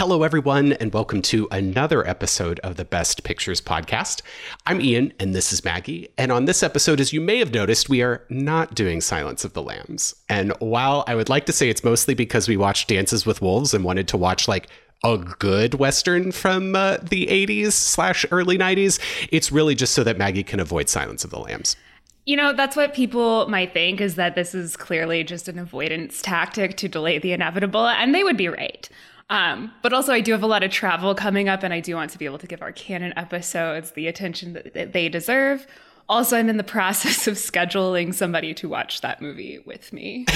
Hello, everyone, and welcome to another episode of the Best Pictures podcast. I'm Ian, and this is Maggie. And on this episode, as you may have noticed, we are not doing Silence of the Lambs. And while I would like to say it's mostly because we watched Dances with Wolves and wanted to watch like a good western from uh, the 80s slash early 90s, it's really just so that Maggie can avoid Silence of the Lambs. You know, that's what people might think is that this is clearly just an avoidance tactic to delay the inevitable, and they would be right. Um, but also, I do have a lot of travel coming up, and I do want to be able to give our canon episodes the attention that they deserve. Also, I'm in the process of scheduling somebody to watch that movie with me.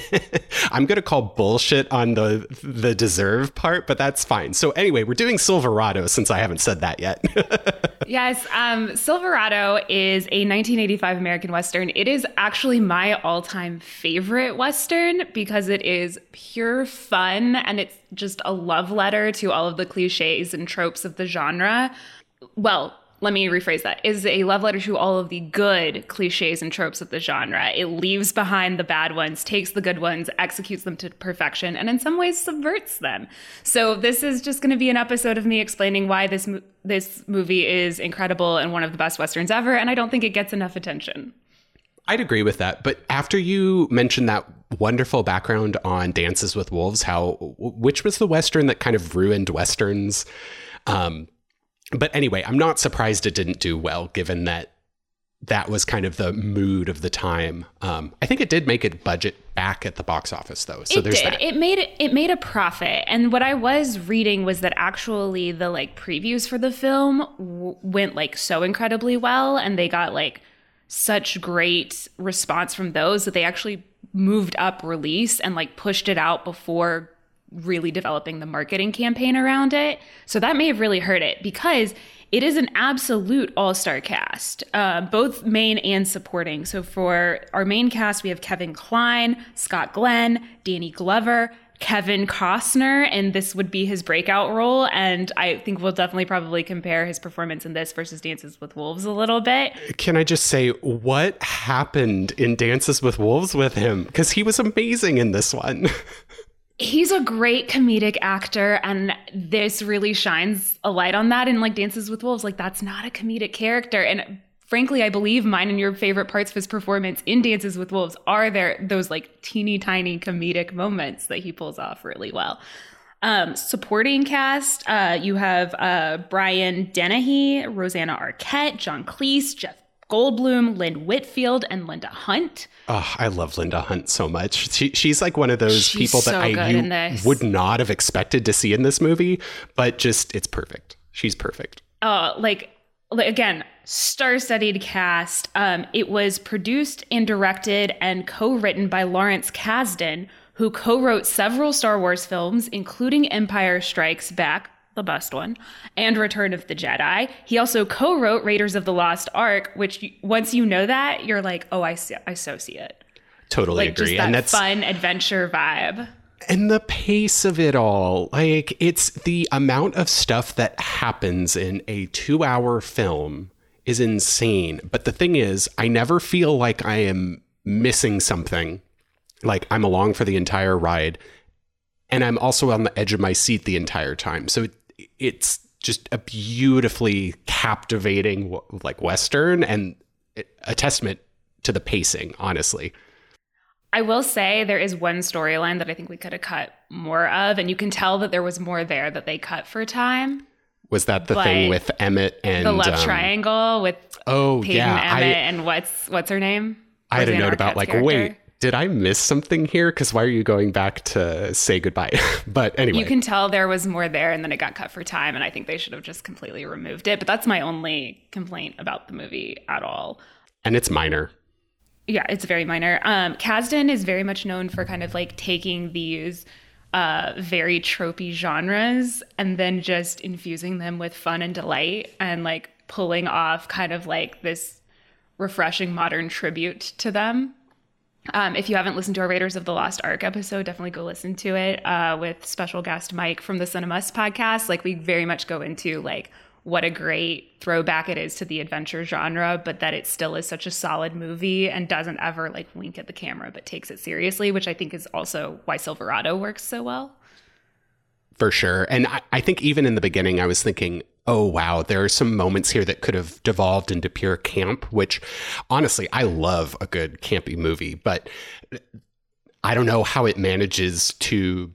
I'm going to call bullshit on the the deserve part, but that's fine. So anyway, we're doing Silverado since I haven't said that yet. yes, um, Silverado is a 1985 American Western. It is actually my all-time favorite Western because it is pure fun and it's just a love letter to all of the cliches and tropes of the genre. Well, let me rephrase that, is a love letter to all of the good cliches and tropes of the genre. It leaves behind the bad ones, takes the good ones, executes them to perfection, and in some ways subverts them. So this is just going to be an episode of me explaining why this this movie is incredible and one of the best westerns ever, and I don't think it gets enough attention. I'd agree with that. But after you mentioned that wonderful background on Dances with Wolves, how which was the western that kind of ruined westerns? Um, but anyway, I'm not surprised it didn't do well, given that that was kind of the mood of the time. Um, I think it did make it budget back at the box office, though. So it there's did. that. It made it. It made a profit. And what I was reading was that actually the like previews for the film w- went like so incredibly well, and they got like such great response from those that they actually moved up release and like pushed it out before really developing the marketing campaign around it. So that may have really hurt it because it is an absolute all star cast, uh, both main and supporting. So for our main cast, we have Kevin Kline, Scott Glenn, Danny Glover, Kevin Costner, and this would be his breakout role. And I think we'll definitely probably compare his performance in this versus Dances with Wolves a little bit. Can I just say what happened in Dances with Wolves with him? Because he was amazing in this one. he's a great comedic actor and this really shines a light on that in like dances with wolves. Like that's not a comedic character. And frankly i believe mine and your favorite parts of his performance in dances with wolves are there those like teeny tiny comedic moments that he pulls off really well. Um, supporting cast uh, you have uh, brian dennehy rosanna arquette john cleese jeff Goldblum, Lynn Whitfield, and Linda Hunt. Oh, I love Linda Hunt so much. She, she's like one of those she's people that so I you would not have expected to see in this movie, but just it's perfect. She's perfect. Oh, like, like again, star-studded cast. Um, it was produced and directed and co-written by Lawrence Kasdan, who co-wrote several Star Wars films, including Empire Strikes Back, the best one, and Return of the Jedi. He also co-wrote Raiders of the Lost Ark, which once you know that, you're like, oh, I see, I so see it. Totally like, agree, just that and that's fun adventure vibe. And the pace of it all, like it's the amount of stuff that happens in a two-hour film is insane. But the thing is, I never feel like I am missing something. Like I'm along for the entire ride and I'm also on the edge of my seat the entire time. So it's just a beautifully captivating like western and a testament to the pacing honestly. I will say there is one storyline that i think we could have cut more of and you can tell that there was more there that they cut for time. Was that the thing with emmett and the love um, triangle with oh Paden yeah emmett I, and what's what's her name? I had a note about like character. wait did I miss something here? Because why are you going back to say goodbye? but anyway. You can tell there was more there and then it got cut for time. And I think they should have just completely removed it. But that's my only complaint about the movie at all. And it's minor. Yeah, it's very minor. Um, Kasdan is very much known for kind of like taking these uh, very tropey genres and then just infusing them with fun and delight and like pulling off kind of like this refreshing modern tribute to them. Um, if you haven't listened to our Raiders of the Lost Ark episode, definitely go listen to it uh, with special guest Mike from the Cinemus podcast. Like we very much go into like what a great throwback it is to the adventure genre, but that it still is such a solid movie and doesn't ever like wink at the camera, but takes it seriously, which I think is also why Silverado works so well. For sure. And I, I think even in the beginning, I was thinking, oh, wow, there are some moments here that could have devolved into pure camp, which honestly, I love a good campy movie, but I don't know how it manages to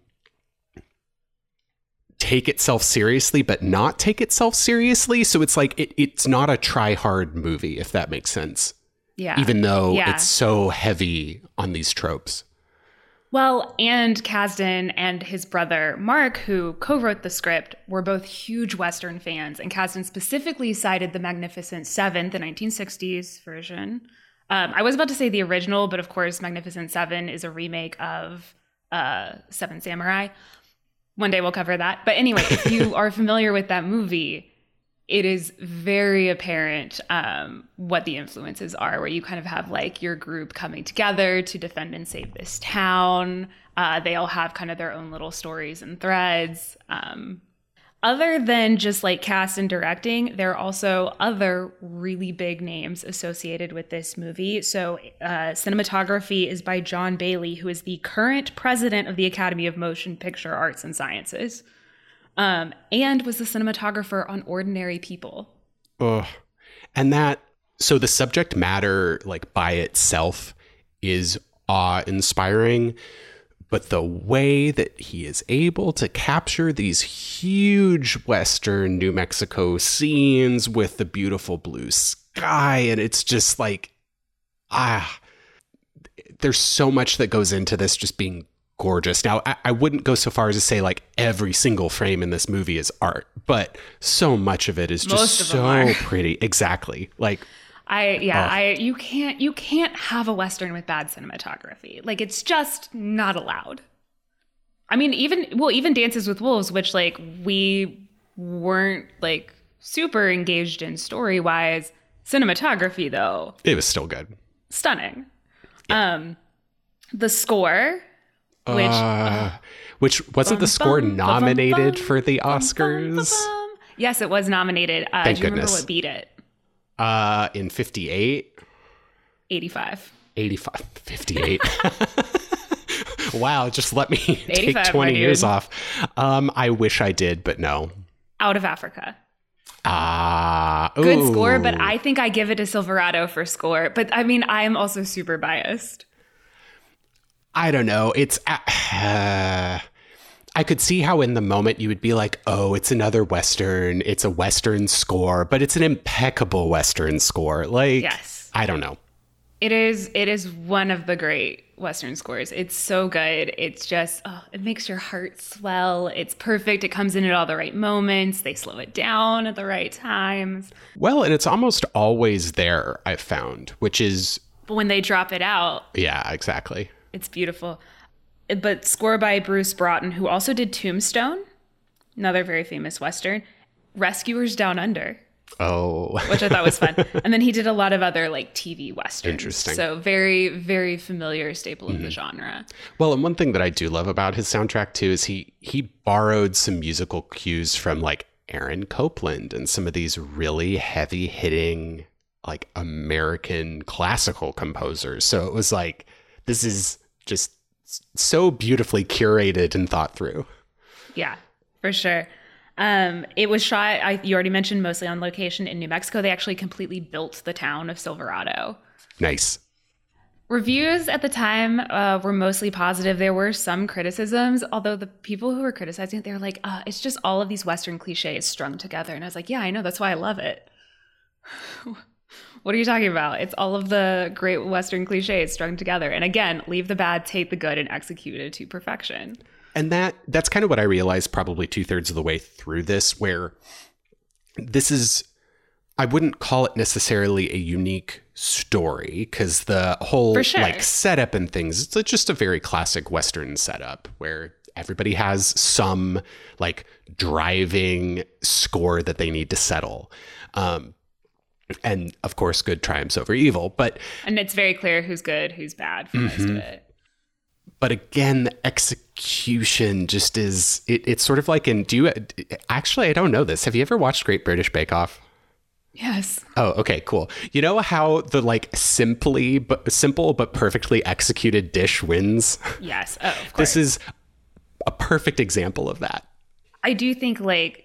take itself seriously but not take itself seriously so it's like it, it's not a try hard movie if that makes sense Yeah. even though Yeah. it's so heavy on these tropes Well, and Kasdan and his brother Mark, who co wrote the script, were both huge Western fans. And Kasdan specifically cited The Magnificent Seven, the 1960s version. Um, I was about to say the original, but of course, Magnificent Seven is a remake of uh, Seven Samurai. One day we'll cover that. But anyway, if you are familiar with that movie, it is very apparent um, what the influences are, where you kind of have like your group coming together to defend and save this town. Uh, they all have kind of their own little stories and threads. Um, other than just like cast and directing, there are also other really big names associated with this movie. So, uh, cinematography is by John Bailey, who is the current president of the Academy of Motion Picture Arts and Sciences um, and was the cinematographer on Ordinary People. Ugh. And that, so the subject matter, like by itself, is awe inspiring. But the way that he is able to capture these huge Western New Mexico scenes with the beautiful blue sky, and it's just like, ah, there's so much that goes into this just being gorgeous. Now, I, I wouldn't go so far as to say like every single frame in this movie is art, but so much of it is just Most so pretty. Exactly. Like, I yeah, Oh. I you can't you can't have a western with bad cinematography. Like it's just not allowed. I mean, even well, even Dances with Wolves, which like we weren't like super engaged in story wise. Cinematography though, it was still good. stunning. Um, the score, which Uh, which wasn't the score bum, bum, nominated bum, for the bum, bum, Oscars bum. yes, it was nominated. Uh, Thank do you remember goodness. what beat it? uh, in 58, Eighty five. 85, 58. wow, just let me take 20 years off. Um, I wish I did, but no. Out of Africa. Ah, good ooh. score, but I think I give it to Silverado for score. But I mean, I'm also super biased. I don't know. It's. Uh, I could see how in the moment you would be like, oh, it's another Western. It's a Western score, but it's an impeccable Western score. Like, Yes. I don't know. It is it is one of the great Western scores. It's so good. It's just oh, it makes your heart swell. It's perfect. It comes in at all the right moments. They slow it down at the right times. Well, and it's almost always there, I've found, which is, But when they drop it out, yeah, exactly. It's beautiful. But score by Bruce Broughton, who also did Tombstone, another very famous Western, Rescuers Down Under. Oh, which I thought was fun. and then he did a lot of other like TV westerns. Interesting. Mm-hmm. So very, very familiar staple of the genre. Well, and one thing that I do love about his soundtrack too is he he borrowed some musical cues from like Aaron Copland and some of these really heavy hitting like American classical composers. So it was like this is just so beautifully curated and thought through. Yeah, for sure. Um, it was shot. I, you already mentioned mostly on location in New Mexico. They actually completely built the town of Silverado. Nice. Reviews at the time uh, were mostly positive. There were some criticisms, although the people who were criticizing it, they were like, uh, "It's just all of these Western cliches strung together." And I was like, "Yeah, I know. That's why I love it." what are you talking about? It's all of the great Western cliches strung together. And again, leave the bad, take the good, and execute it to perfection. And that that's kind of what I realized probably two thirds of the way through this, where this is I wouldn't call it necessarily a unique story because the whole sure. like setup and things, it's just a very classic Western setup where everybody has some like driving score that they need to settle. Um, and of course, good triumphs over evil. But And it's very clear who's good, who's bad for most mm-hmm. of it. but again the execution just is it, it's sort of like in do you actually i don't know this have you ever watched great british bake off Yes. oh okay cool you know how the like simply but simple but perfectly executed dish wins Yes. Oh, of course. this is a perfect example of that I do think like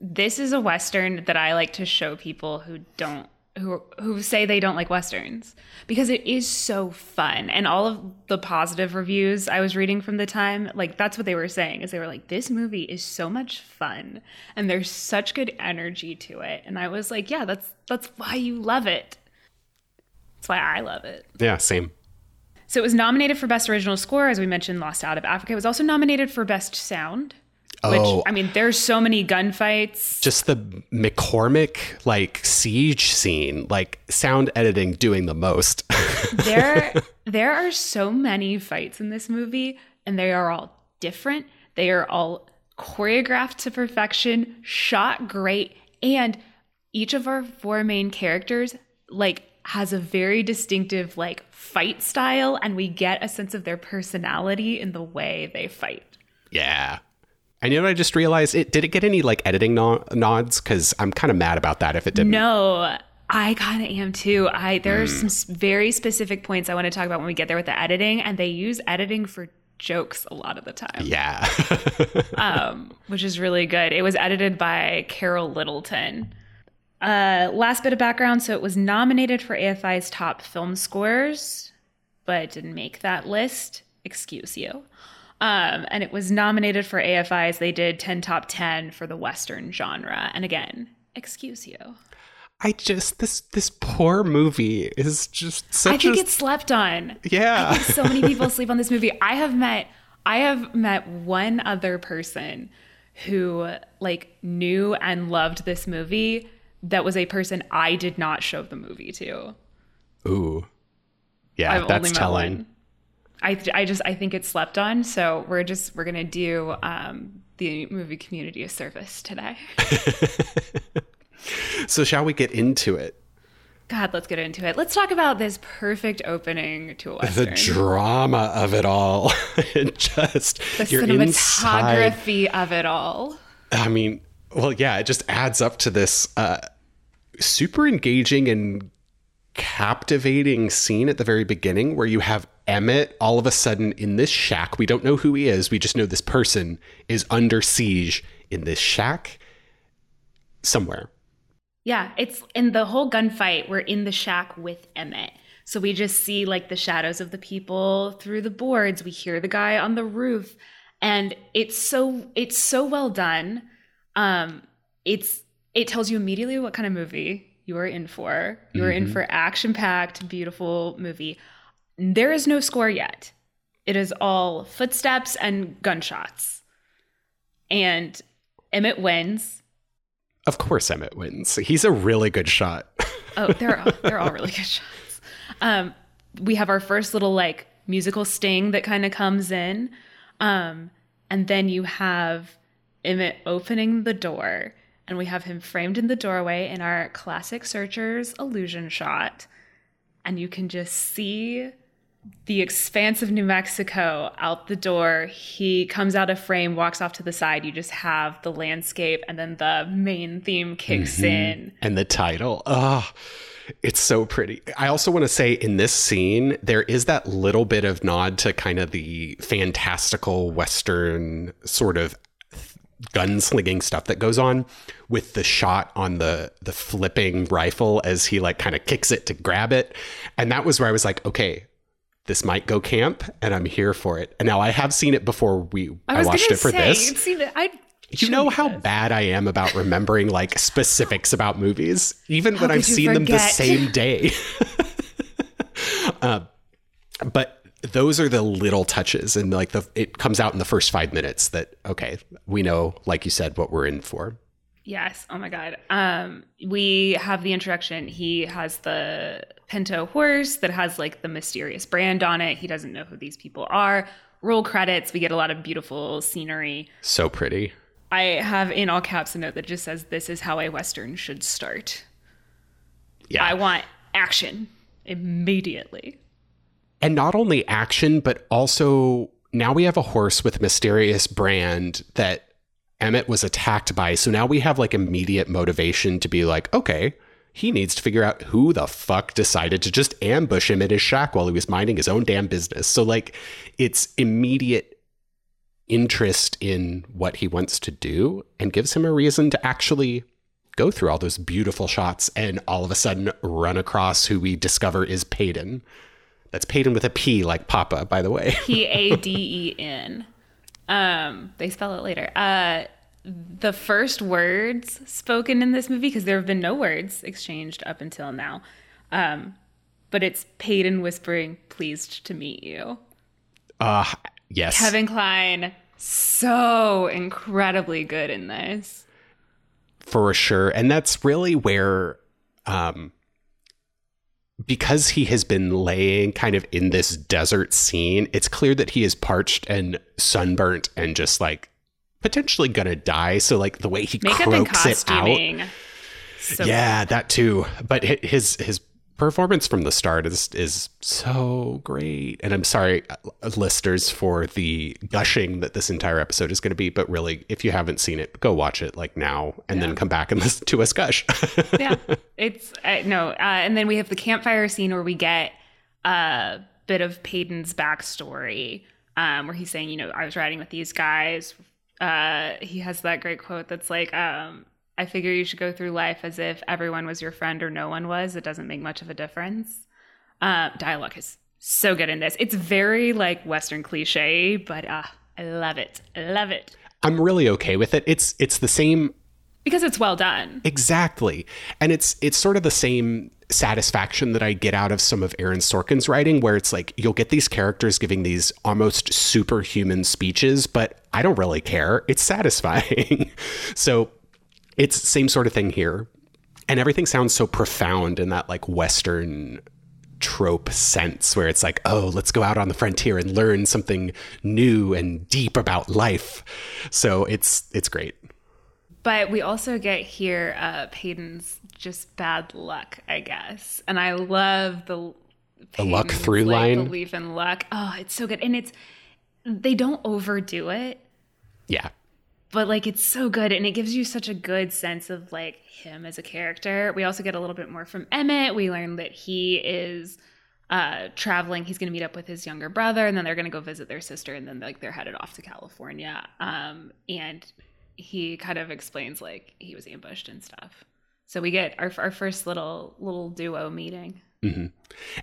this is a western that I like to show people who don't who who say they don't like westerns because it is so fun. And all of the positive reviews I was reading from the time like that's what they were saying is they were like this movie is so much fun and there's such good energy to it. And I was like yeah that's that's why you love it. That's why I love it. Yeah, same. so it was nominated for best original score as we mentioned Lost Out of Africa. It was also nominated for best sound which Oh. I mean there's so many gunfights Just the McCormick like siege scene, like sound editing doing the most. there there are so many fights in this movie and they are all different they are all choreographed to perfection shot great and each of our four main characters like has a very distinctive like fight style and we get a sense of their personality in the way they fight yeah. I know what I just realized. It did it get any like editing no- nods? Because I'm kind of mad about that if it didn't. No, I kind of am too. I there are some very specific points I want to talk about when we get there with the editing, and they use editing for jokes a lot of the time, Yeah. um, which is really good. It was edited by Carol Littleton. Uh, last bit of background: so it was nominated for AFI's top film scores, but didn't make that list. Excuse you. Um, and it was nominated for AFI's. They did 10 top 10 for the Western genre. And again, excuse you. I just this this poor movie is just such I think a it's slept on. yeah. So many people sleep on this movie. I have met I have met one other person who like knew and loved this movie that was a person I did not show the movie to. Ooh. Yeah, I've that's telling. one. I I just I think it's slept on, so we're just we're gonna do um, the movie community a service today. So shall we get into it? God, let's get into it. Let's talk about this perfect opening to a western. The drama of it all. just the you're inside. cinematography of it all. I mean, well, yeah, it just adds up to this uh, super engaging and captivating scene at the very beginning where you have Emmett all of a sudden in this shack. We don't know who he is. We just know this person is under siege in this shack somewhere. Yeah, it's in the whole gunfight. We're in the shack with Emmett. So we just see like the shadows of the people through the boards. We hear the guy on the roof. And it's so it's so well done. Um it's it tells you immediately what kind of movie you are in for. You are in for action-packed, beautiful movie. There is no score yet. It is all footsteps and gunshots. And Emmett wins. Of course, Emmett wins. He's a really good shot. Oh, they're all, they're all really good shots. Um, we have our first little like musical sting that kind of comes in, um, and then you have Emmett opening the door, and we have him framed in the doorway in our classic Searchers illusion shot, and you can just see the expanse of New Mexico out the door. He comes out of frame, walks off to the side. You just have the landscape, and then the main theme kicks mm-hmm. in. and the title. Oh, it's so pretty. I also want to say in this scene, there is that little bit of nod to kind of the fantastical Western sort of gunslinging stuff that goes on with the shot on the the flipping rifle as he like kind of kicks it to grab it and that was where i was like okay this might go camp and i'm here for it and now i have seen it before we i, was watched it for say, this it. I you know how bad I am about remembering like specifics about movies, even when I've seen them the same day. uh, but those are the little touches, and like the it comes out in the first five minutes that okay, we know, like you said, what we're in for. Yes. Oh my God. Um, we have the introduction. He has the Pinto horse that has like the mysterious brand on it. He doesn't know who these people are. Roll credits. We get a lot of beautiful scenery. So pretty. I have in all caps a note that just says, "This is how a western should start." Yeah, I want action immediately. and not only action, but also now we have a horse with a mysterious brand that Emmett was attacked by. So now we have like immediate motivation to be like, okay, he needs to figure out who the fuck decided to just ambush him in his shack while he was minding his own damn business. So like it's immediate interest in what he wants to do and gives him a reason to actually go through all those beautiful shots and all of a sudden run across who we discover is Paden. That's Paden with a P, like Papa, by the way. P A D E N. Um, they spell it later. Uh, the first words spoken in this movie, because there have been no words exchanged up until now, um, but it's Paden whispering, "Pleased to meet you." Uh, yes. Kevin Kline, so incredibly good in this. For sure. And that's really where, um, because he has been laying kind of in this desert scene, it's clear that he is parched and sunburnt and just like potentially gonna die. So like the way he Makeup and croaks it out. So yeah, that too. But his his performance from the start is is so great. And I'm sorry, uh, listeners, for the gushing that this entire episode is going to be. But really, if you haven't seen it, go watch it like now, and then come back and listen to us gush. yeah, it's uh, no, uh, and then we have the campfire scene where we get a bit of Paden's backstory, um, where he's saying, you know, I was riding with these guys. Uh, he has that great quote that's like, um, "I figure you should go through life as if everyone was your friend or no one was. It doesn't make much of a difference." Uh, dialogue is so good in this. It's very like Western cliche, but uh, I love it. I love it I'm really okay with it. It's it's the same because it's well done. Exactly. And it's it's sort of the same satisfaction that I get out of some of Aaron Sorkin's writing where it's like you'll get these characters giving these almost superhuman speeches, but I don't really care. It's satisfying. so it's same sort of thing here. And everything sounds so profound in that like western trope sense where it's like, oh, let's go out on the frontier and learn something new and deep about life. So it's it's great. But we also get here uh, Paden's just bad luck, I guess. And I love the The luck through like, line. belief in luck. Oh, it's so good, and it's they don't overdo it, Yeah. But like it's so good, and it gives you such a good sense of like him as a character. We also get a little bit more from Emmett. We learn that he is uh traveling he's going to meet up with his younger brother and then they're going to go visit their sister and then like they're headed off to california um and he kind of explains like he was ambushed and stuff so we get our, our first little little duo meeting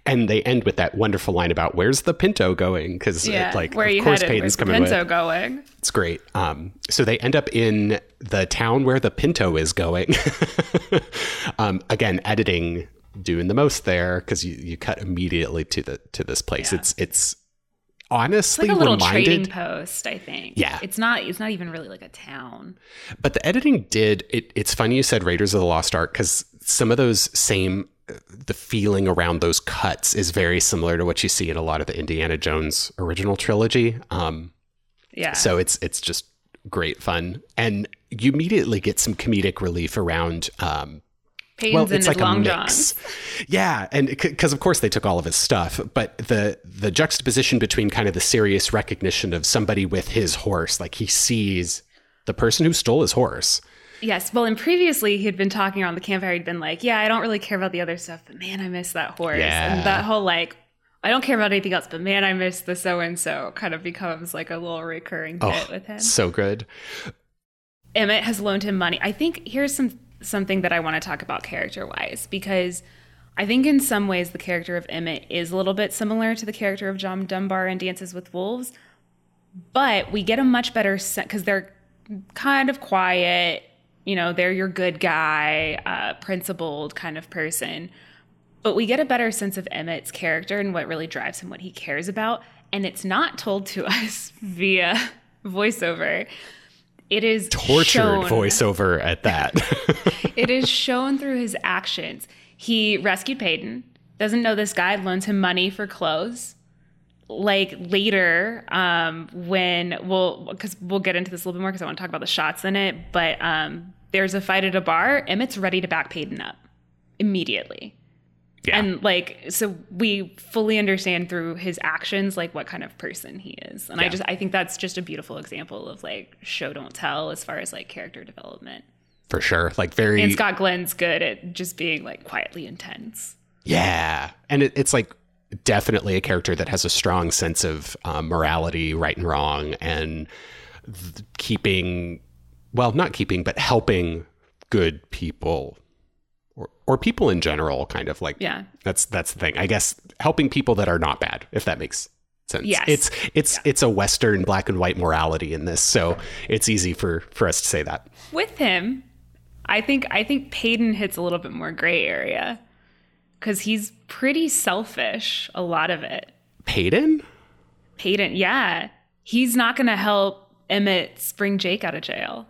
And they end with that wonderful line about where's the Pinto going? Because like where of you course headed Paden's where's coming pinto with. going It's great. Um, so they end up in the town where the Pinto is going. um, again, editing doing the most there because you, you cut immediately to the to this place. Yeah. It's it's it's honestly like a little reminded trading post i think Yeah. it's not it's not even really like a town But the editing did it. It's funny you said Raiders of the Lost Ark because some of those same the feeling around those cuts is very similar to what you see in a lot of the Indiana Jones original trilogy. Um, yeah so it's it's just great fun, and you immediately get some comedic relief around. Um, Paden's well, it's like a mix. johns Yeah, and because of course they took all of his stuff, but the the juxtaposition between kind of the serious recognition of somebody with his horse, like he sees the person who stole his horse. Yes. Well, and previously he had been talking around the campfire. He'd been like, "Yeah, I don't really care about the other stuff, but man, I miss that horse." Yeah. And that whole like, I don't care about anything else, but man, I miss the so and so. Kind of becomes like a little recurring oh, bit with him. so good. Emmett has loaned him money. I think here's some something that I want to talk about character wise because I think in some ways the character of Emmett is a little bit similar to the character of John Dunbar in Dances with Wolves, but we get a much better sense because they're kind of quiet. You know, they're your good guy, uh, principled kind of person. But we get a better sense of Emmett's character and what really drives him, what he cares about. And it's not told to us via voiceover. It is Tortured shown, voiceover at that. It is shown through his actions. He rescued Paden, doesn't know this guy, loans him money for clothes. Like later, um, when we'll, because we'll get into this a little bit more because I want to talk about the shots in it, but um, there's a fight at a bar. Emmett's ready to back Paden up immediately. yeah. And like, so we fully understand through his actions, like what kind of person he is. And I just, I think that's just a beautiful example of like show don't tell as far as like character development. for sure. Like very And Scott Glenn's good at just being like quietly intense. Yeah. And it, it's like definitely a character that has a strong sense of um, morality, right and wrong, and th- keeping, well, not keeping, but helping good people or, or people in general, kind of like Yeah. That's that's the thing. I guess helping people that are not bad, if that makes sense. Yes. It's it's it's a Western black and white morality in this, so it's easy for for us to say that. With him, I think I think Paden hits a little bit more gray area because he's pretty selfish. A lot of it. Paden? Paden, yeah, he's not going to help Emmett bring Jake out of jail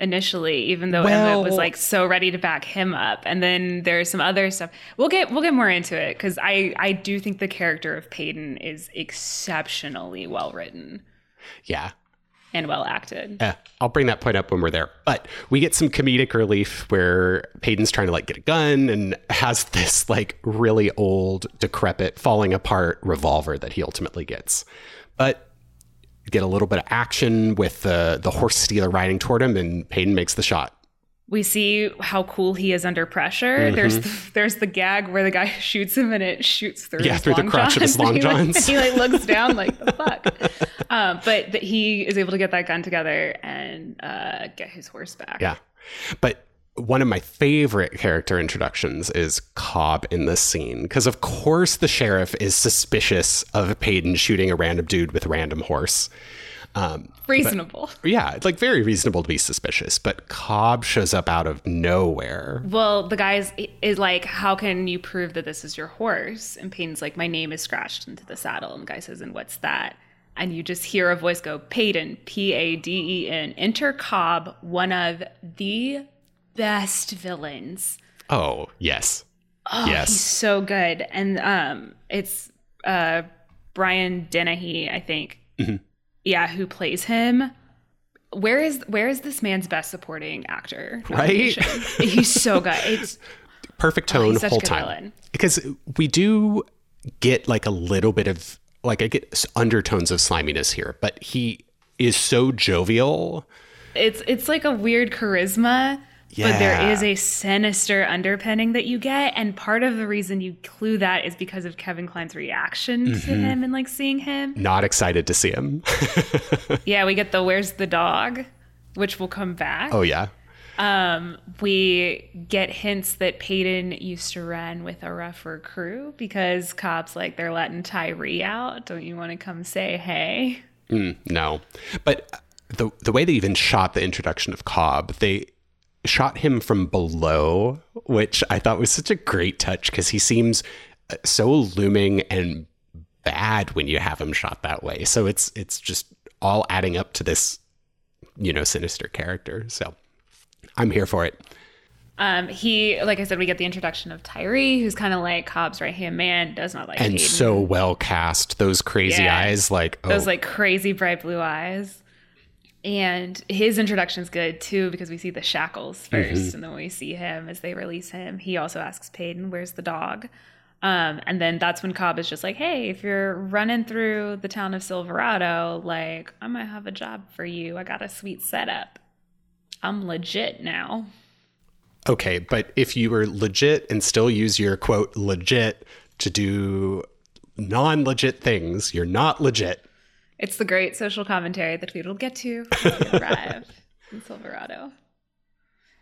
initially, even though Well- Emmett was like so ready to back him up. And then there's some other stuff. We'll get we'll get more into it because I I do think the character of Paden is exceptionally well written Yeah. And well acted. Eh, I'll bring that point up when we're there. But we get some comedic relief where Paden's trying to like get a gun and has this like really old, decrepit, falling apart revolver that he ultimately gets. But get a little bit of action with the the horse stealer riding toward him, and Paden makes the shot. We see how cool he is under pressure. Mm-hmm. There's the, there's the gag where the guy shoots him and it shoots through Yeah, his through the crotch of his johns. long he, like, johns. he like looks down like the fuck. Um, but that he is able to get that gun together and uh, get his horse back. Yeah. But one of my favorite character introductions is Cobb in this scene. Because, of course, the sheriff is suspicious of Paden shooting a random dude with a random horse. Um, Reasonable. yeah, it's like very reasonable to be suspicious. But Cobb shows up out of nowhere. Well, the guy's is like, how can you prove that this is your horse? And Paden's like, my name is scratched into the saddle. And the guy says, and what's that? And you just hear a voice go, Paden, P A D E N. Enter Cobb, one of the best villains. Oh, yes. Oh, Yes. he's so good. And um, it's uh, Brian Dennehy, I think. Mm-hmm. Yeah, who plays him. Where is where is this man's best supporting actor? Right? he's so good. It's Perfect oh, tone Oh, whole time. villain. Because we do get like a little bit of, like, I get undertones of sliminess here, but he is so jovial. it's it's like a weird charisma, but there is a sinister underpinning that you get, and part of the reason you clue that is because of Kevin Kline's reaction Mm-hmm. to him and like seeing him. Not excited to see him. Yeah, we get the "Where's the dog," which will come back. oh, yeah. Um, we get hints that Paden used to run with a rougher crew because Cobb's like they're letting Tyree out. Don't you want to come say hey? Mm, no, but the the way they even shot the introduction of Cobb, they shot him from below, which I thought was such a great touch because he seems uh, so looming and bad when you have him shot that way. So it's it's just all adding up to this, you know, sinister character. So I'm here for it. Um, he, like I said, we get the introduction of Tyree, who's kind of like Cobb's right hand man, does not like And so well cast, those crazy Yeah. eyes, like oh, those like crazy bright blue eyes. And his introduction's good too because we see the shackles 1st and then we see him as they release him. He also asks Paden, "Where's the dog?" Um, and then that's when Cobb is just like, "Hey, if you're running through the town of Silverado, like I might have a job for you. I got a sweet setup. I'm legit now." Okay, but if you were legit and still use your quote legit to do non legit things, you're not legit. It's the great social commentary that we will get to when we arrive in Silverado.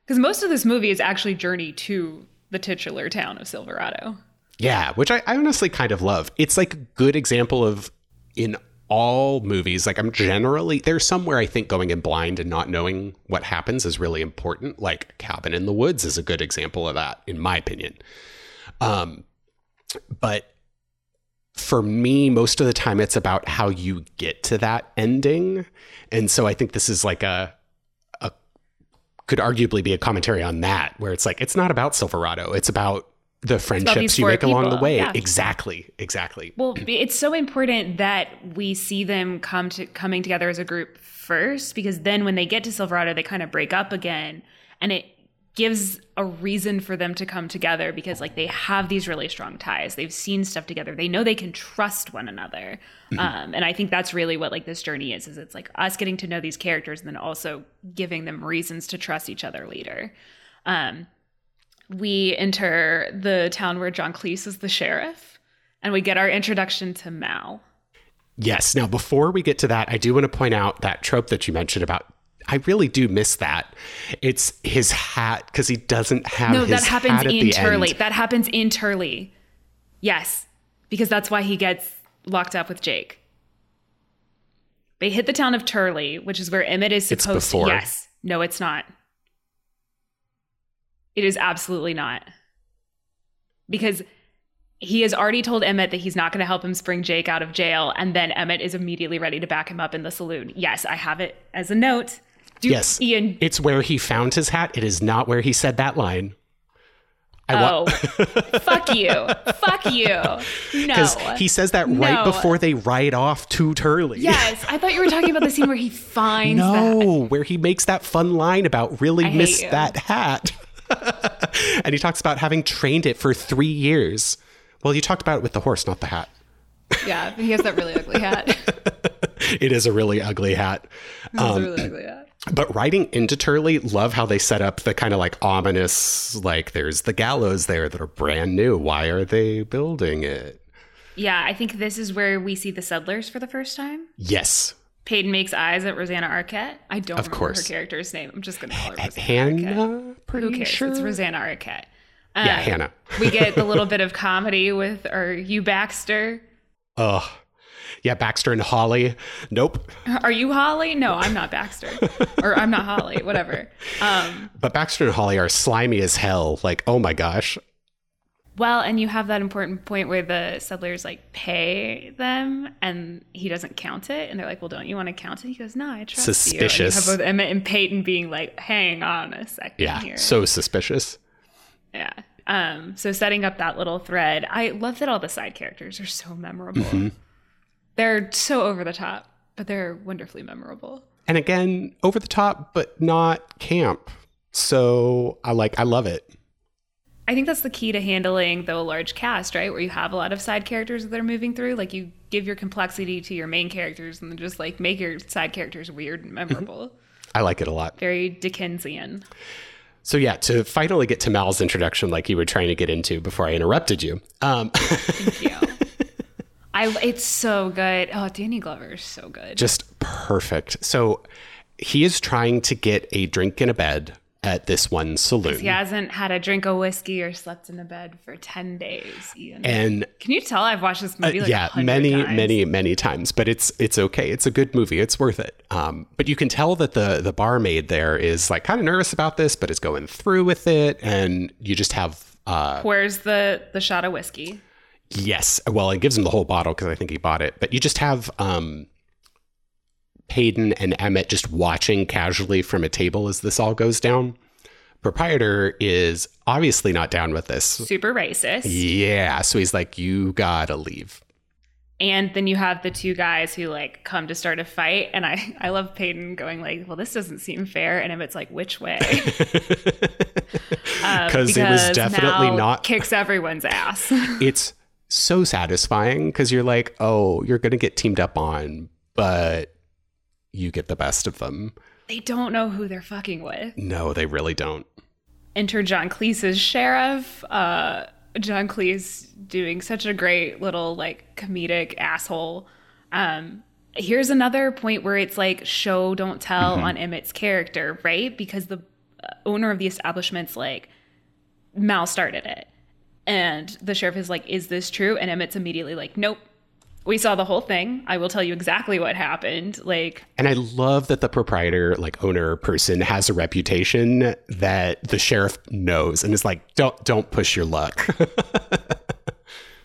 Because most of this movie is actually journey to the titular town of Silverado. Yeah, which I, I honestly kind of love. It's like a good example of in all movies, like I'm generally there's somewhere I think going in blind and not knowing what happens is really important. Like Cabin in the Woods is a good example of that, in my opinion. Um, but for me, most of the time it's about how you get to that ending. And so I think this is like a a could arguably be a commentary on that, where it's like it's not about Silverado. It's about the friendships you make along the way. yeah. Exactly. Exactly. Well, it's so important that we see them come to coming together as a group first, because then when they get to Silverado, they kind of break up again, and it gives a reason for them to come together because like they have these really strong ties they've seen stuff together they know they can trust one another um, and i think that's really what like this journey is is it's like us getting to know these characters and then also giving them reasons to trust each other later um, we enter the town where john cleese is the sheriff And we get our introduction to Mal. Yes. Now, before we get to that, I do want to point out that trope that you mentioned about. I really do miss that. It's his hat because he doesn't have. No, his that happens in Turley. That happens in Turley. Yes, because that's why he gets locked up with Jake. They hit the town of Turley, which is where Emmett is It's supposed before. to. Yes. No, it's not. It is absolutely not. Because he has already told Emmett that he's not going to help him spring Jake out of jail, and then Emmett is immediately ready to back him up in the saloon. Yes, I have it as a note. Yes. Ian. It's where he found his hat. It is not where he said that line. I wa- Oh, fuck you. Fuck you. No. because he says that right before they ride off to Turley. Yes, I thought you were talking about the scene where he finds that. No, where he makes that fun line about really hate miss that hat. and he talks about having trained it for three years. Well, you talked about it with the horse, not the hat. Yeah, he has that really ugly hat. It is a really ugly hat. It's a um, really ugly hat. But writing into Turley, love how they set up the kind of like ominous, like there's the gallows there that are brand new. Why are they building it? Yeah, I think this is where we see the settlers for the first time. Yes. Paden makes eyes at Rosanna Arquette. I don't remember course. her character's name. I'm just going to call her Rosanna Arquette. Hannah, pretty Who cares? sure. It's Rosanna Arquette. Um, yeah, Hannah. we get a little bit of comedy with our Hugh Baxter. Ugh. Yeah, Baxter and Holly. Nope. Are you Holly? No, I'm not Baxter. or I'm not Holly, whatever. Um, But Baxter and Holly are slimy as hell. Like, oh my gosh. Well, and you have that important point where the settlers like pay them and he doesn't count it. And they're like, well, don't you want to count it? He goes, no, I trust Suspicious. you. Have both Emmett and Paden being like, hang on a second Yeah, here. so suspicious. yeah. Um, so setting up that little thread. I love that all the side characters are so memorable. They're so over the top, but they're wonderfully memorable. And again, over the top, but not camp. So I like, I love it. I think that's the key to handling the large cast, right? Where you have a lot of side characters that are moving through. Like you give your complexity to your main characters and then just like make your side characters weird and memorable. I like it a lot. Very Dickensian. So yeah, to finally get to Mal's introduction, like you were trying to get into before I interrupted you. Um, Thank you. I it's so good. Oh, Danny Glover is so good. just perfect. So he is trying to get a drink and a bed at this one saloon. he hasn't had a drink of whiskey or slept in a bed for ten days. Ian. And Can you tell I've watched this movie like Uh, yeah, many, times? many, many times. But it's it's okay. It's a good movie. It's worth it. Um, but you can tell that the the barmaid there is like kind of nervous about this, but is going through with it. And you just have uh, Where's the the shot of whiskey? Yes, well, it gives him the whole bottle because I think he bought it. But you just have um, Paden and Emmett just watching casually from a table as this all goes down. Proprietor is obviously not down with this. Super racist. Yeah, so he's like, "You gotta leave." And then you have the two guys who like come to start a fight, and I I love Peyton going like, "Well, this doesn't seem fair," and Emmett's like, "Which way?" Uh, because it was definitely not kicks everyone's ass. it's so satisfying because you're like, oh, you're going to get teamed up on, but you get the best of them. they don't know who they're fucking with. No, they really don't. Enter John Cleese's sheriff. Uh, John Cleese doing such a great little like comedic asshole. Um, here's another point where it's like show don't tell Mm-hmm. on Emmett's character, right? Because the uh, owner of the establishment's like Mal started it, and the sheriff is like, "Is this true?" And Emmett's immediately like, "Nope." We saw the whole thing. I will tell you exactly what happened. Like, And I love that the proprietor, like owner person, has a reputation that the sheriff knows and is like, don't don't push your luck.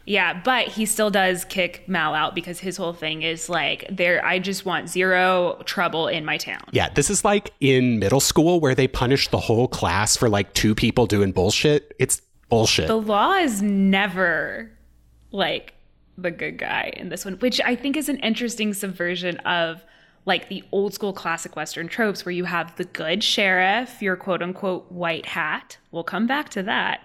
Yeah, but he still does kick Mal out because his whole thing is like, there. I just want zero trouble in my town. yeah, this is like in middle school where they punish the whole class for like two people doing bullshit. It's bullshit. The law is never like the good guy in this one, which I think is an interesting subversion of like the old school classic Western tropes where you have the good sheriff, your quote unquote white hat. We'll come back to that.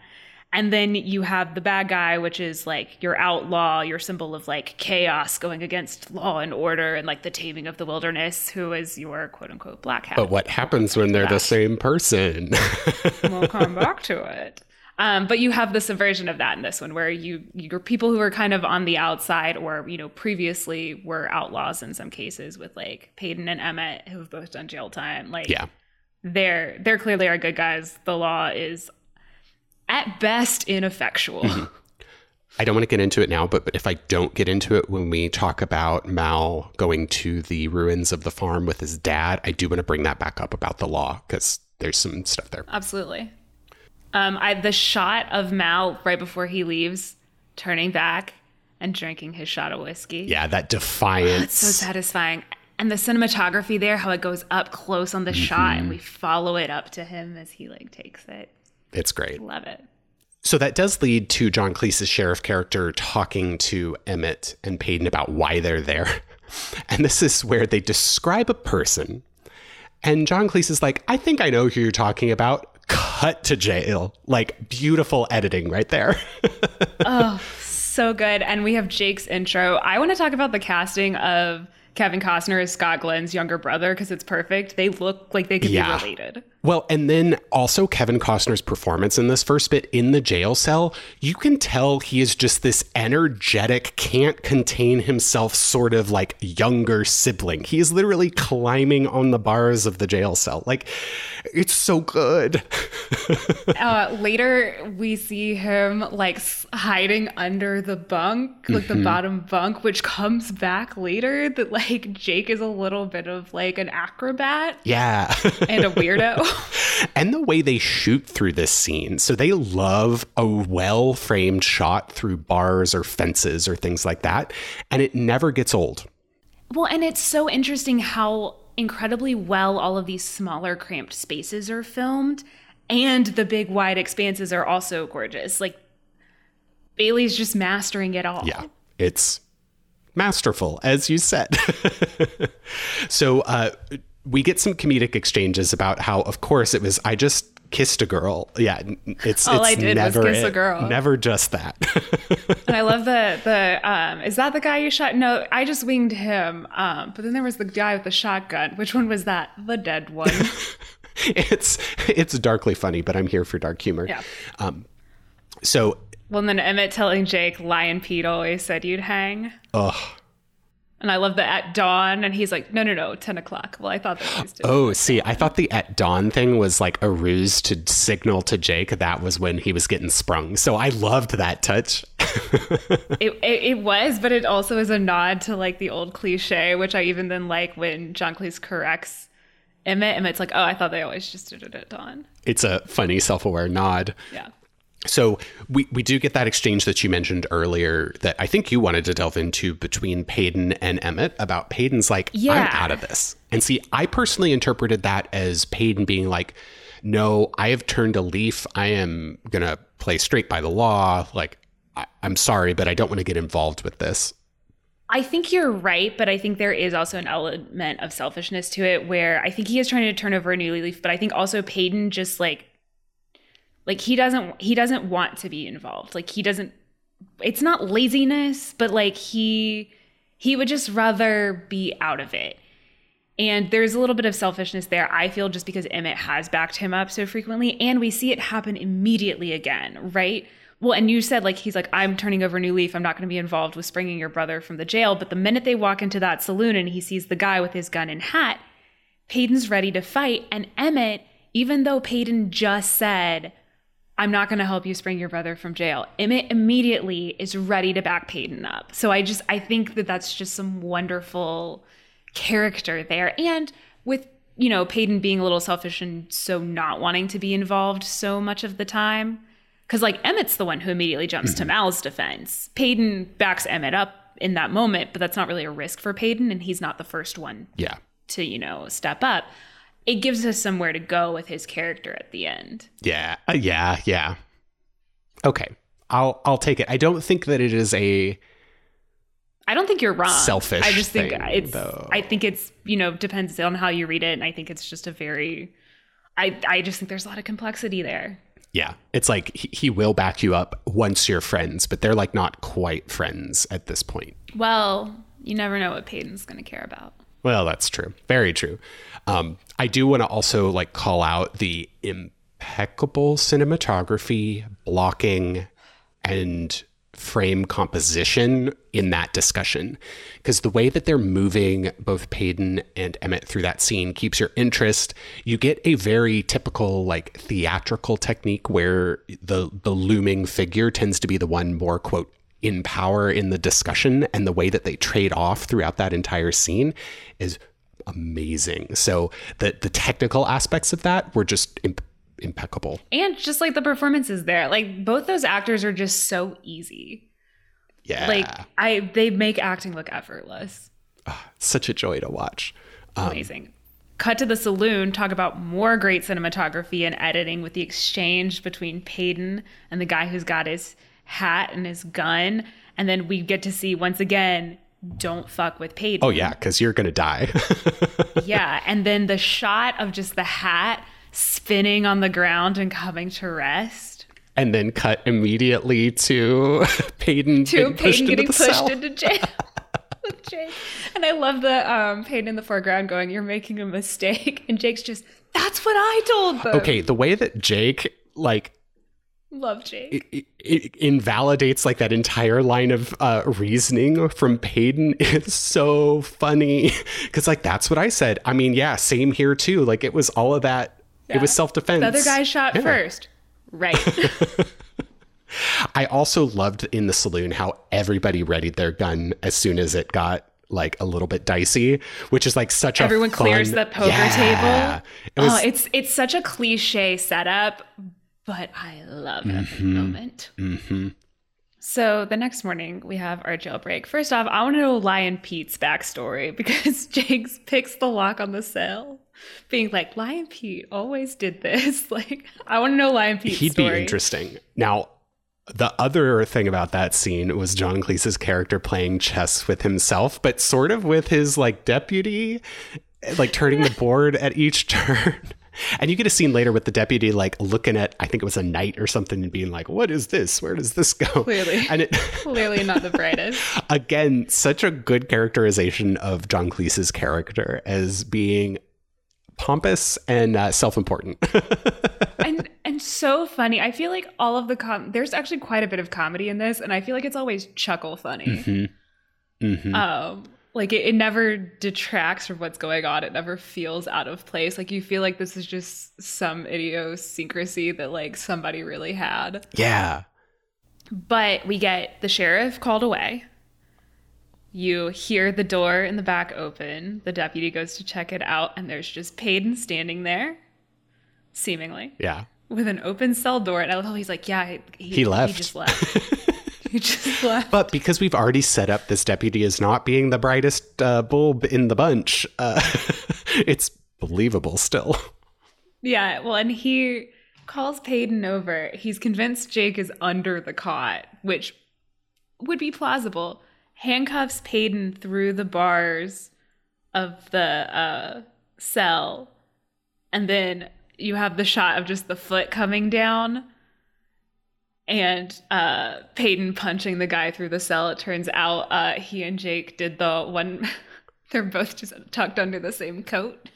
And then you have the bad guy, which is like your outlaw, your symbol of like chaos going against law and order and like the taming of the wilderness, who is your quote unquote black hat. but what happens when they're the same person? we'll come back to it. Um, but you have the subversion of that in this one, where you you're people who are kind of on the outside, or you know, previously were outlaws in some cases, with like Paden and Emmett, who've both done jail time. Like, Yeah. they're they're clearly are good guys. The law is at best ineffectual. I don't want to get into it now, but, but if I don't get into it when we talk about Mal going to the ruins of the farm with his dad, I do want to bring that back up about the law because there's some stuff there. Absolutely. Um, I the shot of Mal right before he leaves, turning back and drinking his shot of whiskey. Yeah, that defiance. It's so satisfying. And the cinematography there, how it goes up close on the shot and we follow it up to him as he like takes it. It's great. Love it. So that does lead to John Cleese's sheriff character talking to Emmett and Paden about why they're there. And this is where they describe a person. And John Cleese is like, I think I know who you're talking about. Cut to jail. Like beautiful editing right there. Oh, so good. And we have Jake's intro. I want to talk about the casting of Kevin Costner as Scott Glenn's younger brother because it's perfect. They look like they could Yeah. be related. Well, and then also Kevin Costner's performance in this first bit in the jail cell, you can tell he is just this energetic, can't contain himself sort of like younger sibling. He is literally climbing on the bars of the jail cell. Like, it's so good. Uh, later, we see him like hiding under the bunk, like the bottom bunk, which comes back later that like Jake is a little bit of like an acrobat yeah. and a weirdo. and the way they shoot through this scene. So they love a well framed shot through bars or fences or things like that. And it never gets old. Well, and it's so interesting how incredibly well all of these smaller, cramped spaces are filmed, and the big, wide expanses are also gorgeous. Like, Bailey's just mastering it all. Yeah, it's masterful, as you said. so uh, we get some comedic exchanges about how, of course, it was I just kissed a girl. Yeah, it's All it's I did was never kiss a it. girl. Never just that. And I love the the um is that the guy you shot? No, I just winged him. Um, but then there was the guy with the shotgun. Which one was that? The dead one. it's it's darkly funny, but I'm here for dark humor. Yeah. Um, so well, and then Emmett telling Jake, Lion Pete always said you'd hang. ugh. And I love the at dawn, and he's like, no, no, no, ten o'clock. Well, I thought that was. Oh, see, I thought the at dawn thing was like a ruse to signal to Jake that was when he was getting sprung. So I loved that touch. It, it, it was, but it also is a nod to like the old cliche, which I even then like when John Cleese corrects Emmett. Emmett's like, oh, I thought they always just did it at dawn. It's a funny self aware nod. Yeah. So we, we do get that exchange that you mentioned earlier that I think you wanted to delve into between Paden and Emmett about Paden's like, I'm out of this. And see, I personally interpreted that as Paden being like, no, I have turned a leaf. I am going to play straight by the law. Like, I, I'm sorry, but I don't want to get involved with this. I think you're right, but I think there is also an element of selfishness to it where I think he is trying to turn over a new leaf, but I think also Paden just like like he doesn't he doesn't want to be involved. Like he doesn't it's not laziness, but like he he would just rather be out of it. And there's a little bit of selfishness there, I feel, just because Emmett has backed him up so frequently. And we see it happen immediately again, right? Well, and you said, like, he's like, I'm turning over a new leaf. I'm not going to be involved with springing your brother from the jail. But the minute they walk into that saloon and he sees the guy with his gun and hat, Paden's ready to fight. And Emmett, even though Paden just said, I'm not going to help you spring your brother from jail. Emmett immediately is ready to back Paden up. So I just I think that that's just some wonderful character there. And with you know Paden being a little selfish and so not wanting to be involved so much of the time, because like Emmett's the one who immediately jumps to mm-hmm. Mal's defense. Paden backs Emmett up in that moment, but that's not really a risk for Paden, and he's not the first one Yeah. to you know step up. It gives us somewhere to go with his character at the end. Yeah. Uh, yeah. Yeah. Okay. I'll I'll take it. I don't think that it is a I don't think you're wrong. Selfish I just think thing, it's. though. I think it's you know depends on how you read it, and I think it's just a very. I I just think there's a lot of complexity there. yeah. It's like he, he will back you up once you're friends, but they're like not quite friends at this point. Well, you never know what Paden's going to care about. Well, that's true. Very true. Um, I do want to also like call out the impeccable cinematography, blocking, and frame composition in that discussion. Because the way that they're moving both Paden and Emmett through that scene keeps your interest. You get a very typical like theatrical technique where the the looming figure tends to be the one more quote in power in the discussion and the way that they trade off throughout that entire scene is amazing. So the the technical aspects of that were just imp- impeccable. And just like the performances there, like both those actors are just so easy. Yeah. Like I they make acting look effortless. Ah, such a joy to watch. Um, amazing. Cut to the saloon, talk about more great cinematography and editing with the exchange between Paden and the guy who's got his hat and his gun. And then we get to see once again, don't fuck with Paden. Oh yeah, because you're gonna die. Yeah. And then the shot of just the hat spinning on the ground and coming to rest. and then cut immediately to Paden To getting pushed Paden getting pushed cell. into jail. with Jake. And I love the um, Paden in the foreground going, You're making a mistake. And Jake's just, That's what I told them. Okay, the way that Jake like Love Jake. it, it invalidates like that entire line of uh, reasoning from Paden is so funny because like that's what I said. I mean, yeah, same here too. Like it was all of that. It was self defense. the other guy shot Yeah. first. Right. I also loved in the saloon how everybody readied their gun as soon as it got like a little bit dicey, which is like such a Everyone clears the poker Yeah. table. It was oh, it's it's such a cliche setup, but I love every Mm-hmm. moment. So the next morning we have our jailbreak. First off, I want to know Lion Pete's backstory because Jakes picks the lock on the cell, being like, "Lion Pete always did this." Like, I want to know Lion Pete's he'd story. be interesting. Now, the other thing about that scene was John Cleese's character playing chess with himself, but sort of with his like deputy, like turning the board at each turn. And you get a scene later with the deputy like looking at I think it was a knight or something and being like, "What is this? Where does this go?" Clearly. and it Clearly not the brightest. again such a good characterization of John Cleese's character as being pompous and uh, self-important. and and so funny. I feel like all of the com there's actually quite a bit of comedy in this, and I feel like it's always chuckle funny. Mhm. Um, like it, it never detracts from what's going on. It never feels out of place. Like you feel like this is just some idiosyncrasy that like somebody really had. yeah. But we get the sheriff called away. You hear the door in the back open. The deputy goes to check it out, and there's just Paden standing there, seemingly Yeah. with an open cell door. And I love how he's like, "Yeah, he, He left. He just left. just left." But because we've already set up this deputy as not being the brightest uh, bulb in the bunch, uh, it's believable still. Yeah, well, and he calls Paden over. He's convinced Jake is under the cot, which would be plausible. Handcuffs Paden through the bars of the uh, cell, and then you have the shot of just the foot coming down. And uh, Paden punching the guy through the cell. It turns out uh, he and Jake did the one. They're both just tucked under the same coat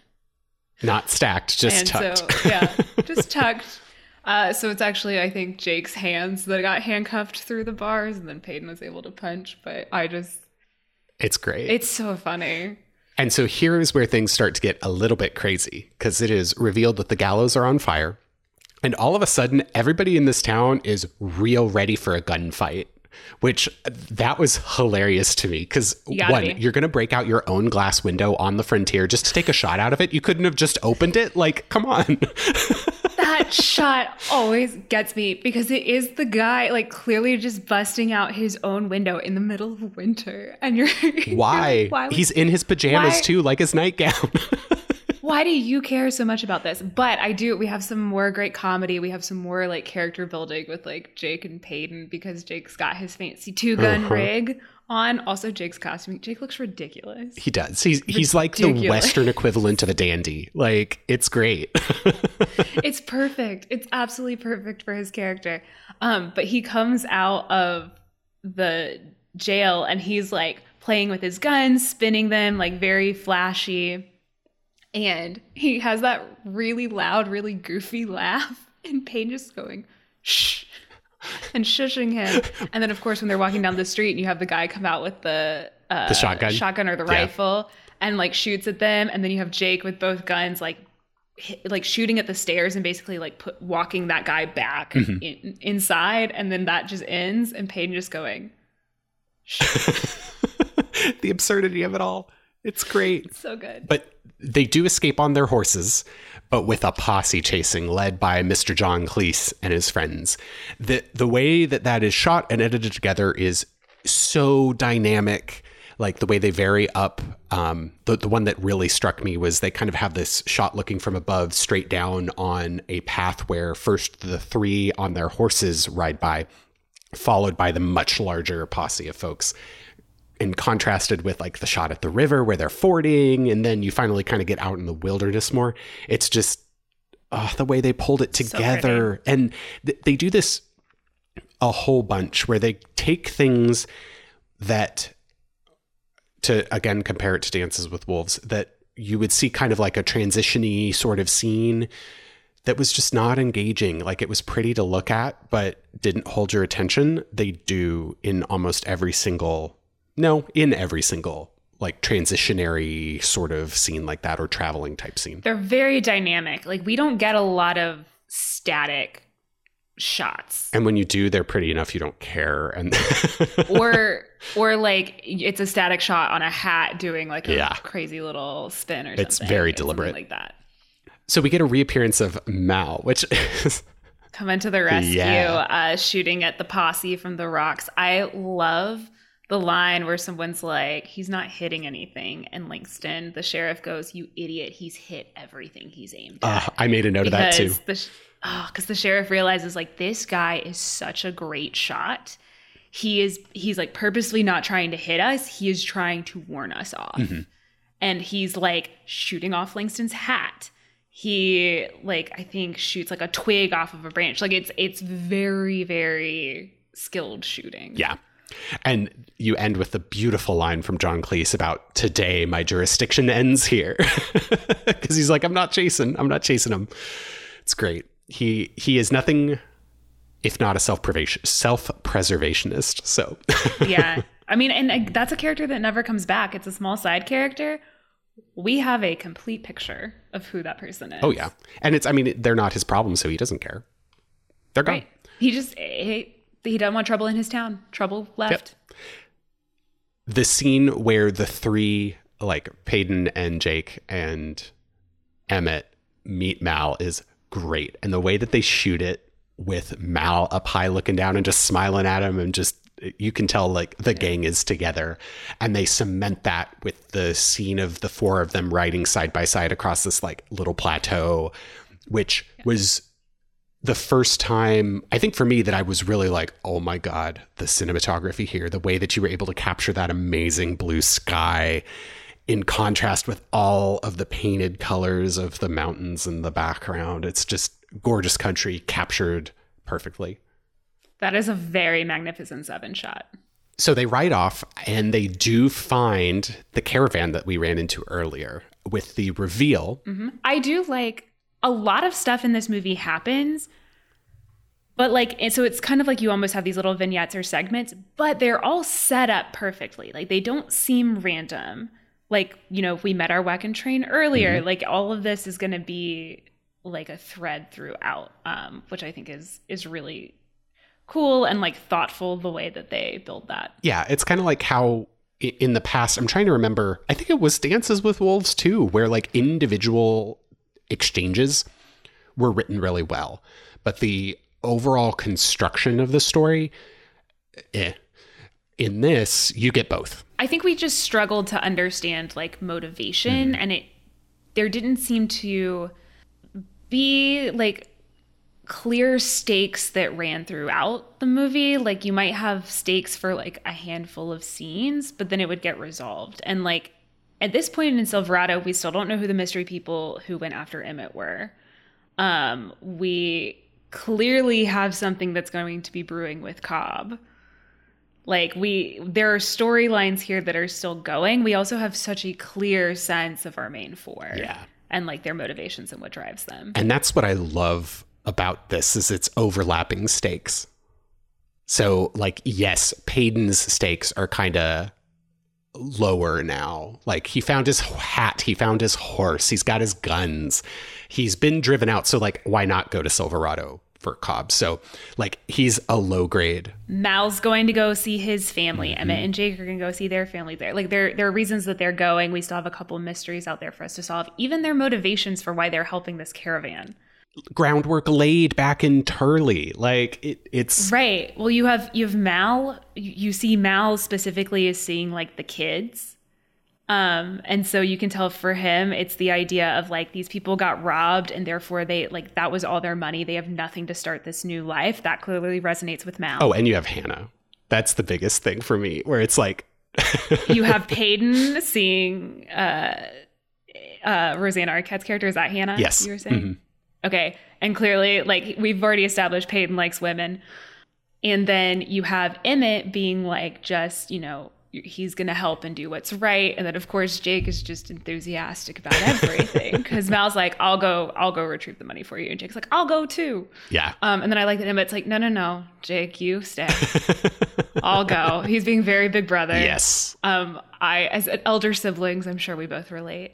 Not stacked, just and tucked. so yeah, just tucked. Uh, so it's actually I think Jake's hands that got handcuffed through the bars, and then Paden was able to punch. But I just, it's great. it's so funny. and so here is where things start to get a little bit crazy because it is revealed that the gallows are on fire. And all of a sudden, everybody in this town is real ready for a gunfight. Which that was hilarious to me because gotta one, be. you're gonna break out your own glass window on the frontier just to take a shot out of it. You couldn't have just opened it. Like, come on. That shot always gets me because it is the guy like clearly just busting out his own window in the middle of winter, and you're you're Why? like, why He's in his pajamas why- too, like his nightgown. why do you care so much about this? But I do. We have some more great comedy. We have some more like character building with like Jake and Paden because Jake's got his fancy two gun Uh-huh. rig on. Also, Jake's costume. Jake looks ridiculous. he does. He's he's like the Western equivalent of a dandy. Like it's great. it's perfect. It's absolutely perfect for his character. Um, but he comes out of the jail and he's like playing with his guns, spinning them like very flashy. And he has that really loud, really goofy laugh. and Paige just going, shh, and shushing him. And then, of course, when they're walking down the street and you have the guy come out with the, uh, The shotgun? shotgun or the Yeah. rifle and like shoots at them. And then you have Jake with both guns, like, hit, like shooting at the stairs and basically like put walking that guy back Mm-hmm. in, inside. And then that just ends and Paige just going, shh. the absurdity of it all. It's great. so good. But they do escape on their horses, but with a posse chasing led by Mr. John Cleese and his friends. The the way that that is shot and edited together is so dynamic. Like the way they vary up. Um, the the one that really struck me was they kind of have this shot looking from above straight down on a path where first the three on their horses ride by, followed by the much larger posse of folks and contrasted with like the shot at the river where they're fording and then you finally kind of get out in the wilderness more it's just uh, the way they pulled it together and th- they do this a whole bunch where they take things that to again compare it to dances with wolves that you would see kind of like a transitiony sort of scene that was just not engaging. Like it was pretty to look at, but didn't hold your attention. They do in almost every single, no, in every single like transitionary sort of scene like that or traveling type scene. They're very dynamic. Like we don't get a lot of static shots. And when you do, they're pretty enough you don't care. And or or like it's a static shot on a hat doing like a Yeah. crazy little spin or something. It's very deliberate. like that. so we get a reappearance of Mal, which is Coming to the rescue, Yeah. uh, shooting at the posse from the rocks. I love the line where someone's like, "He's not hitting anything," and Langston, the sheriff, goes, "You idiot! He's hit everything he's aimed at." uh, I made a note of that too. because the oh, because the sheriff realizes like this guy is such a great shot. He is he's like purposely not trying to hit us. He is trying to warn us off, Mm-hmm. and he's like shooting off Langston's hat. He like I think shoots like a twig off of a branch. Like it's it's very very skilled shooting. Yeah. And you end with the beautiful line from John Cleese about today my jurisdiction ends here. Cuz he's like I'm not chasing I'm not chasing him. It's great. He he is nothing if not a self-preservation self-preservationist. So yeah. I mean, and that's a character that never comes back. It's a small side character. We have a complete picture of who that person is. Oh yeah. And it's I mean they're not his problem so he doesn't care. They're gone. Right. He just he, he doesn't want trouble in his town. Trouble left. the scene where the three like Paden and Jake and Emmett meet Mal is great. And the way that they shoot it with Mal up high looking down and just smiling at him and just you can tell like the gang is together and they cement that with the scene of the four of them riding side by side across this like little plateau which was the first time I think for me that I was really like, oh my God, the cinematography here, the way that you were able to capture that amazing blue sky in contrast with all of the painted colors of the mountains in the background. It's just gorgeous country captured perfectly. That is a very magnificent seven shot. So they ride off and they do find the caravan that we ran into earlier with the reveal. Mm-hmm. I do like a lot of stuff in this movie happens, but like, so it's kind of like you almost have these little vignettes or segments, but they're all set up perfectly. Like they don't seem random. Like, you know, if we met our wagon train earlier, like all of this is going to be like a thread throughout, um, which I think is is really cool and like thoughtful the way that they build that. Yeah, it's kind of like how in the past, I'm trying to remember, I think it was Dances with Wolves too, where like individual exchanges were written really well, but the overall construction of the story, eh. In this, you get both. I think we just struggled to understand like motivation and it there didn't seem to be like clear stakes that ran throughout the movie. Like you might have stakes for like a handful of scenes, but then it would get resolved. And like at this point in Silverado, we still don't know who the mystery people who went after Emmett were. Um, we clearly have something that's going to be brewing with Cobb like we there are storylines here that are still going we also have such a clear sense of our main four Yeah. and like their motivations and what drives them And that's what I love about this is its overlapping stakes. So, like, yes, Paden's stakes are kind of lower now. Like, he found his hat, he found his horse, he's got his guns, he's been driven out. So, like, why not go to Silverado for Cobb? So, like, he's a low grade. Mal's going to go see his family. Mm-hmm. Emmett and Jake are going to go see their family there. Like, there, there are reasons that they're going. We still have a couple mysteries out there for us to solve, even their motivations for why they're helping this caravan groundwork laid back in Turley. Like it, it's right. Well, you have you have Mal. You see Mal specifically as seeing like the kids, um, and so you can tell for him it's the idea of like these people got robbed and therefore they like that was all their money. They have nothing to start this new life. That clearly resonates with Mal. Oh, and you have Hannah. That's the biggest thing for me, where it's like you have Paden seeing uh, uh, Rosanna Arquette's character. Is that Hannah? Yes. You were saying. Mm-hmm Okay. And clearly, like, we've already established Paden likes women. And then you have Emmett being like, just, you know, he's going to help and do what's right. And then, of course, Jake is just enthusiastic about everything because Mal's like, I'll go, I'll go retrieve the money for you. And Jake's like, I'll go too. Yeah. Um, and then I like that Emmett's like, no, no, no, Jake, you stay. I'll go. He's being very big brother. Yes. Um, I, as elder siblings, I'm sure we both relate.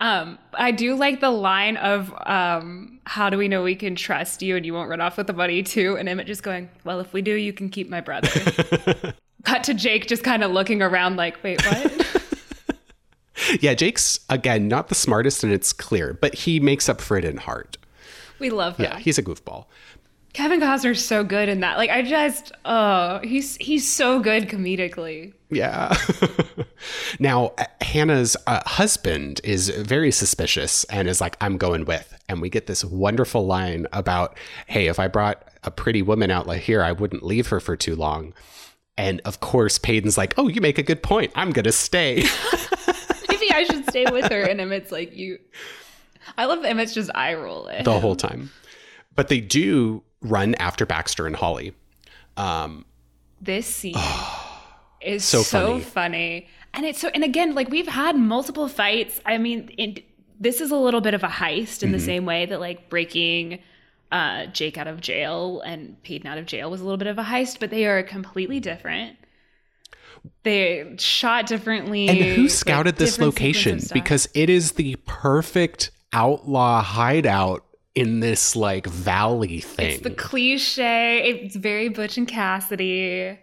Um, I do like the line of um, "How do we know we can trust you and you won't run off with the money too?" And Emmett just going, "Well, if we do, you can keep my brother." Cut to Jake just kind of looking around like, "Wait, what?" yeah, Jake's again not the smartest, and it's clear, but he makes up for it in heart. We love him. Yeah, he's a goofball. Kevin Costner's so good in that. Like I just oh, he's he's so good comedically. Yeah. now, Hannah's uh, husband is very suspicious and is like I'm going with. And we get this wonderful line about, "Hey, if I brought a pretty woman out like here, I wouldn't leave her for too long." And of course, Paden's like, "Oh, you make a good point. I'm going to stay." Maybe I should stay with her and Emmett's like, "You I love Emmett's just eye roll it. The whole time. But they do run after Baxter and Holly. Um, this scene is so, so funny. funny. and it's so and again like we've had multiple fights. I mean, it, this is a little bit of a heist in mm-hmm. the same way that like breaking uh, Jake out of jail and Paden out of jail was a little bit of a heist, but they are completely different. They shot differently. And who scouted like, this location? Because it is the perfect outlaw hideout in this like valley thing. It's the cliche. It's very Butch and Cassidy.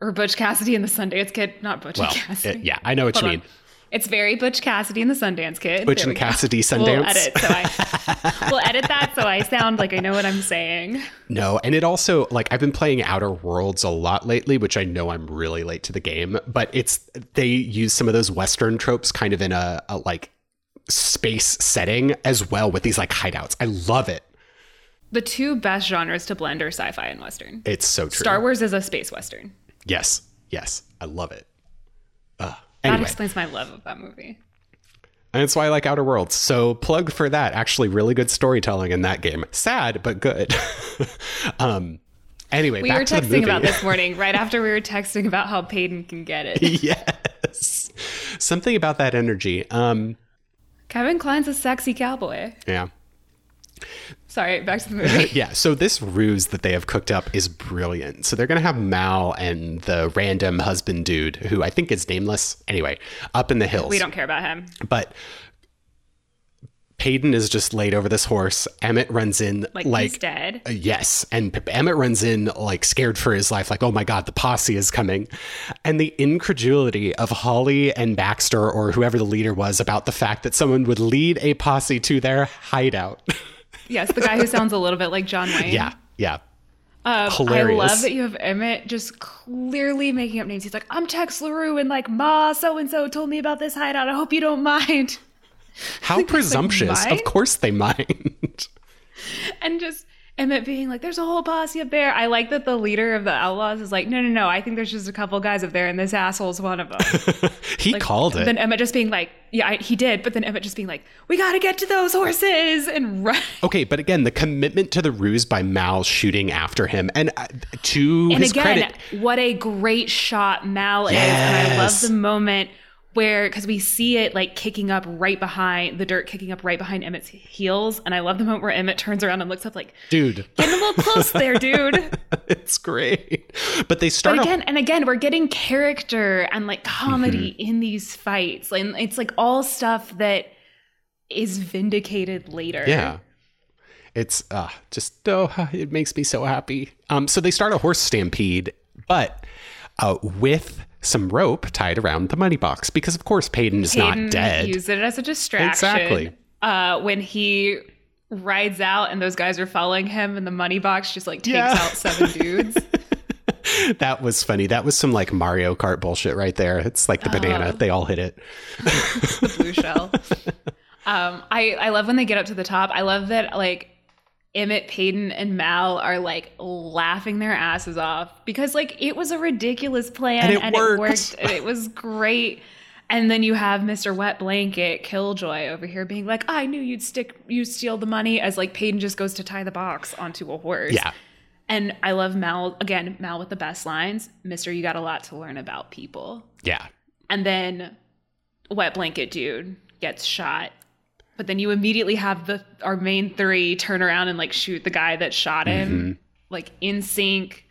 Or Butch Cassidy and the Sundance Kid, not Butch well, and Cassidy. It, yeah, I know what Hold you mean. It's very Butch Cassidy and the Sundance Kid. Butch and Cassidy Sundance. We'll edit, so I we'll edit that so I sound like I know what I'm saying. No, and it also like I've been playing Outer Worlds a lot lately, which I know I'm really late to the game, but it's they use some of those Western tropes kind of in a, a like space setting as well with these like hideouts. I love it. The two best genres to blend are sci-fi and western. It's so true. Star Wars is a space western. Yes, yes, I love it. Uh, anyway. That explains my love of that movie. And it's why I like Outer Worlds. So plug for that. Actually, really good storytelling in that game. Sad, but good. um, anyway, we were texting about this morning, right after we were texting about how Paden can get it. yes, something about that energy. Um, Kevin Kline's a sexy cowboy. Yeah. Sorry, back to the movie. yeah, so this ruse that they have cooked up is brilliant. So they're going to have Mal and the random husband dude, who I think is nameless, anyway, up in the hills. We don't care about him. But Paden is just laid over this horse. Emmett runs in like, like he's dead. Uh, yes, and P- Emmett runs in like scared for his life, like oh my god, the posse is coming, and the incredulity of Holly and Baxter or whoever the leader was about the fact that someone would lead a posse to their hideout. yes, the guy who sounds a little bit like John Wayne. Yeah, yeah. Um, Hilarious. I love that you have Emmett just clearly making up names. He's like, I'm Tex LaRue, and like, Ma so and so told me about this hideout. I hope you don't mind. How presumptuous. Of course they mind. and just Emmett being like, there's a whole posse up there. I like that the leader of the outlaws is like, no, no, no. I think there's just a couple guys up there, and this asshole's one of them. he like, called it. Then Emmett just being like, yeah, I, he did. But then Emmett just being like, we got to get to those horses and run. Okay, but again, the commitment to the ruse by Mal shooting after him, and uh, to and his again, credit, what a great shot Mal yes. is. And I love the moment where because we see it like kicking up right behind the dirt kicking up right behind Emmett's heels, and I love the moment where Emmett turns around and looks up like, Dude, "Get a little close there, dude." it's great. But they start But again, and again, we're getting character and like comedy Mm-hmm. in these fights, and it's like all stuff that is vindicated later. Yeah. It's uh just oh it makes me so happy. Um so they start a horse stampede, but uh with some rope tied around the money box because of course Paden is Hayden not dead. Used it as a distraction. Exactly. Uh, when he rides out and those guys are following him, and the money box just like takes Yeah. out seven dudes. That was funny. That was some like Mario Kart bullshit right there. It's like the Oh. banana. They all hit it. the blue shell. Um, I I love when they get up to the top. I love that like Emmett, Paden and Mal are like laughing their asses off because like it was a ridiculous plan And it worked. and it was great. And then you have Mr. Wet Blanket Killjoy over here being like, "I knew you'd stick, you steal the money." As like Paden just goes to tie the box onto a horse. Yeah. And I love Mal again. Mal with the best lines, Mister. You got a lot to learn about people. Yeah. And then Wet Blanket Dude gets shot. But then you immediately have the our main three turn around and like shoot the guy that shot him. Mm-hmm. Like in sync,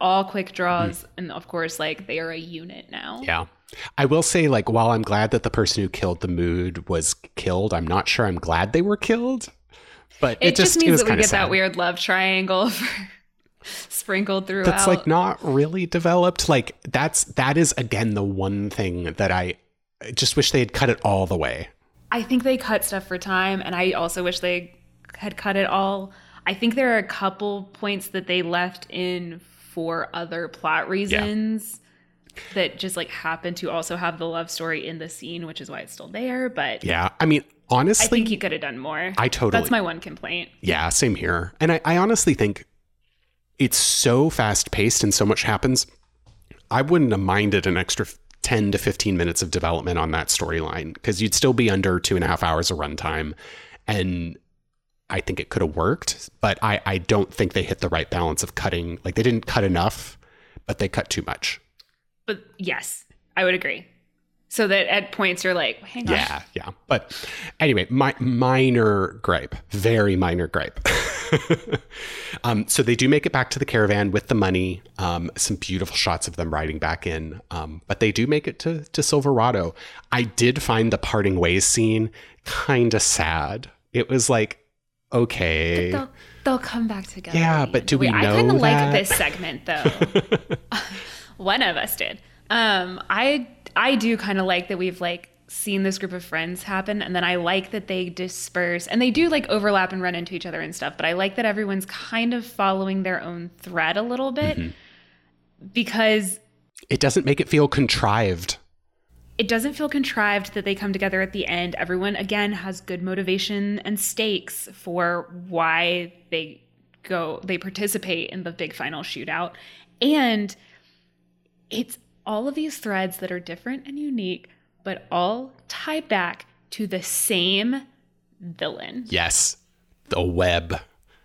all quick draws, and of course, like they are a unit now. Yeah. I will say, like, while I'm glad that the person who killed the mood was killed, I'm not sure I'm glad they were killed. But it, It, just, it means was that we get sad. that weird love triangle sprinkled throughout. that's like not really developed like that's that is again the one thing that I just wish they had cut it all the way I think they cut stuff for time, and I also wish they had cut it all. I think there are a couple points that they left in for other plot reasons that just like happen to also have the love story in the scene, which is why it's still there. But yeah i mean honestly, I think he could have done more. I totally- That's my one complaint. yeah same here and I, I honestly think it's so fast paced and so much happens i wouldn't have minded an extra 10 to 15 minutes of development on that storyline because you'd still be under two and a half hours of runtime and i think it could have worked but I, I don't think they hit the right balance of cutting like they didn't cut enough but they cut too much But yes, I would agree. So that at points you're like, hang on. Yeah, yeah. But anyway, my minor gripe, very minor gripe. um, so they do make it back to the caravan with the money. Um, some beautiful shots of them riding back in. Um, but they do make it to to Silverado. I did find the parting ways scene kind of sad. It was like, okay, They'll, they'll come back together. Yeah, but do we Wait, I kind of like this segment though. One of us did. Um, I I do kind of like that we've like seen this group of friends happen, and then I like that they disperse and they do like overlap and run into each other and stuff. But I like that everyone's kind of following their own thread a little bit Mm-hmm. because it doesn't make it feel contrived. it doesn't feel contrived that they come together at the end. Everyone again has good motivation and stakes for why they go they participate in the big final shootout. And it's all of these threads that are different and unique, but all tie back to the same villain, Yes, the web.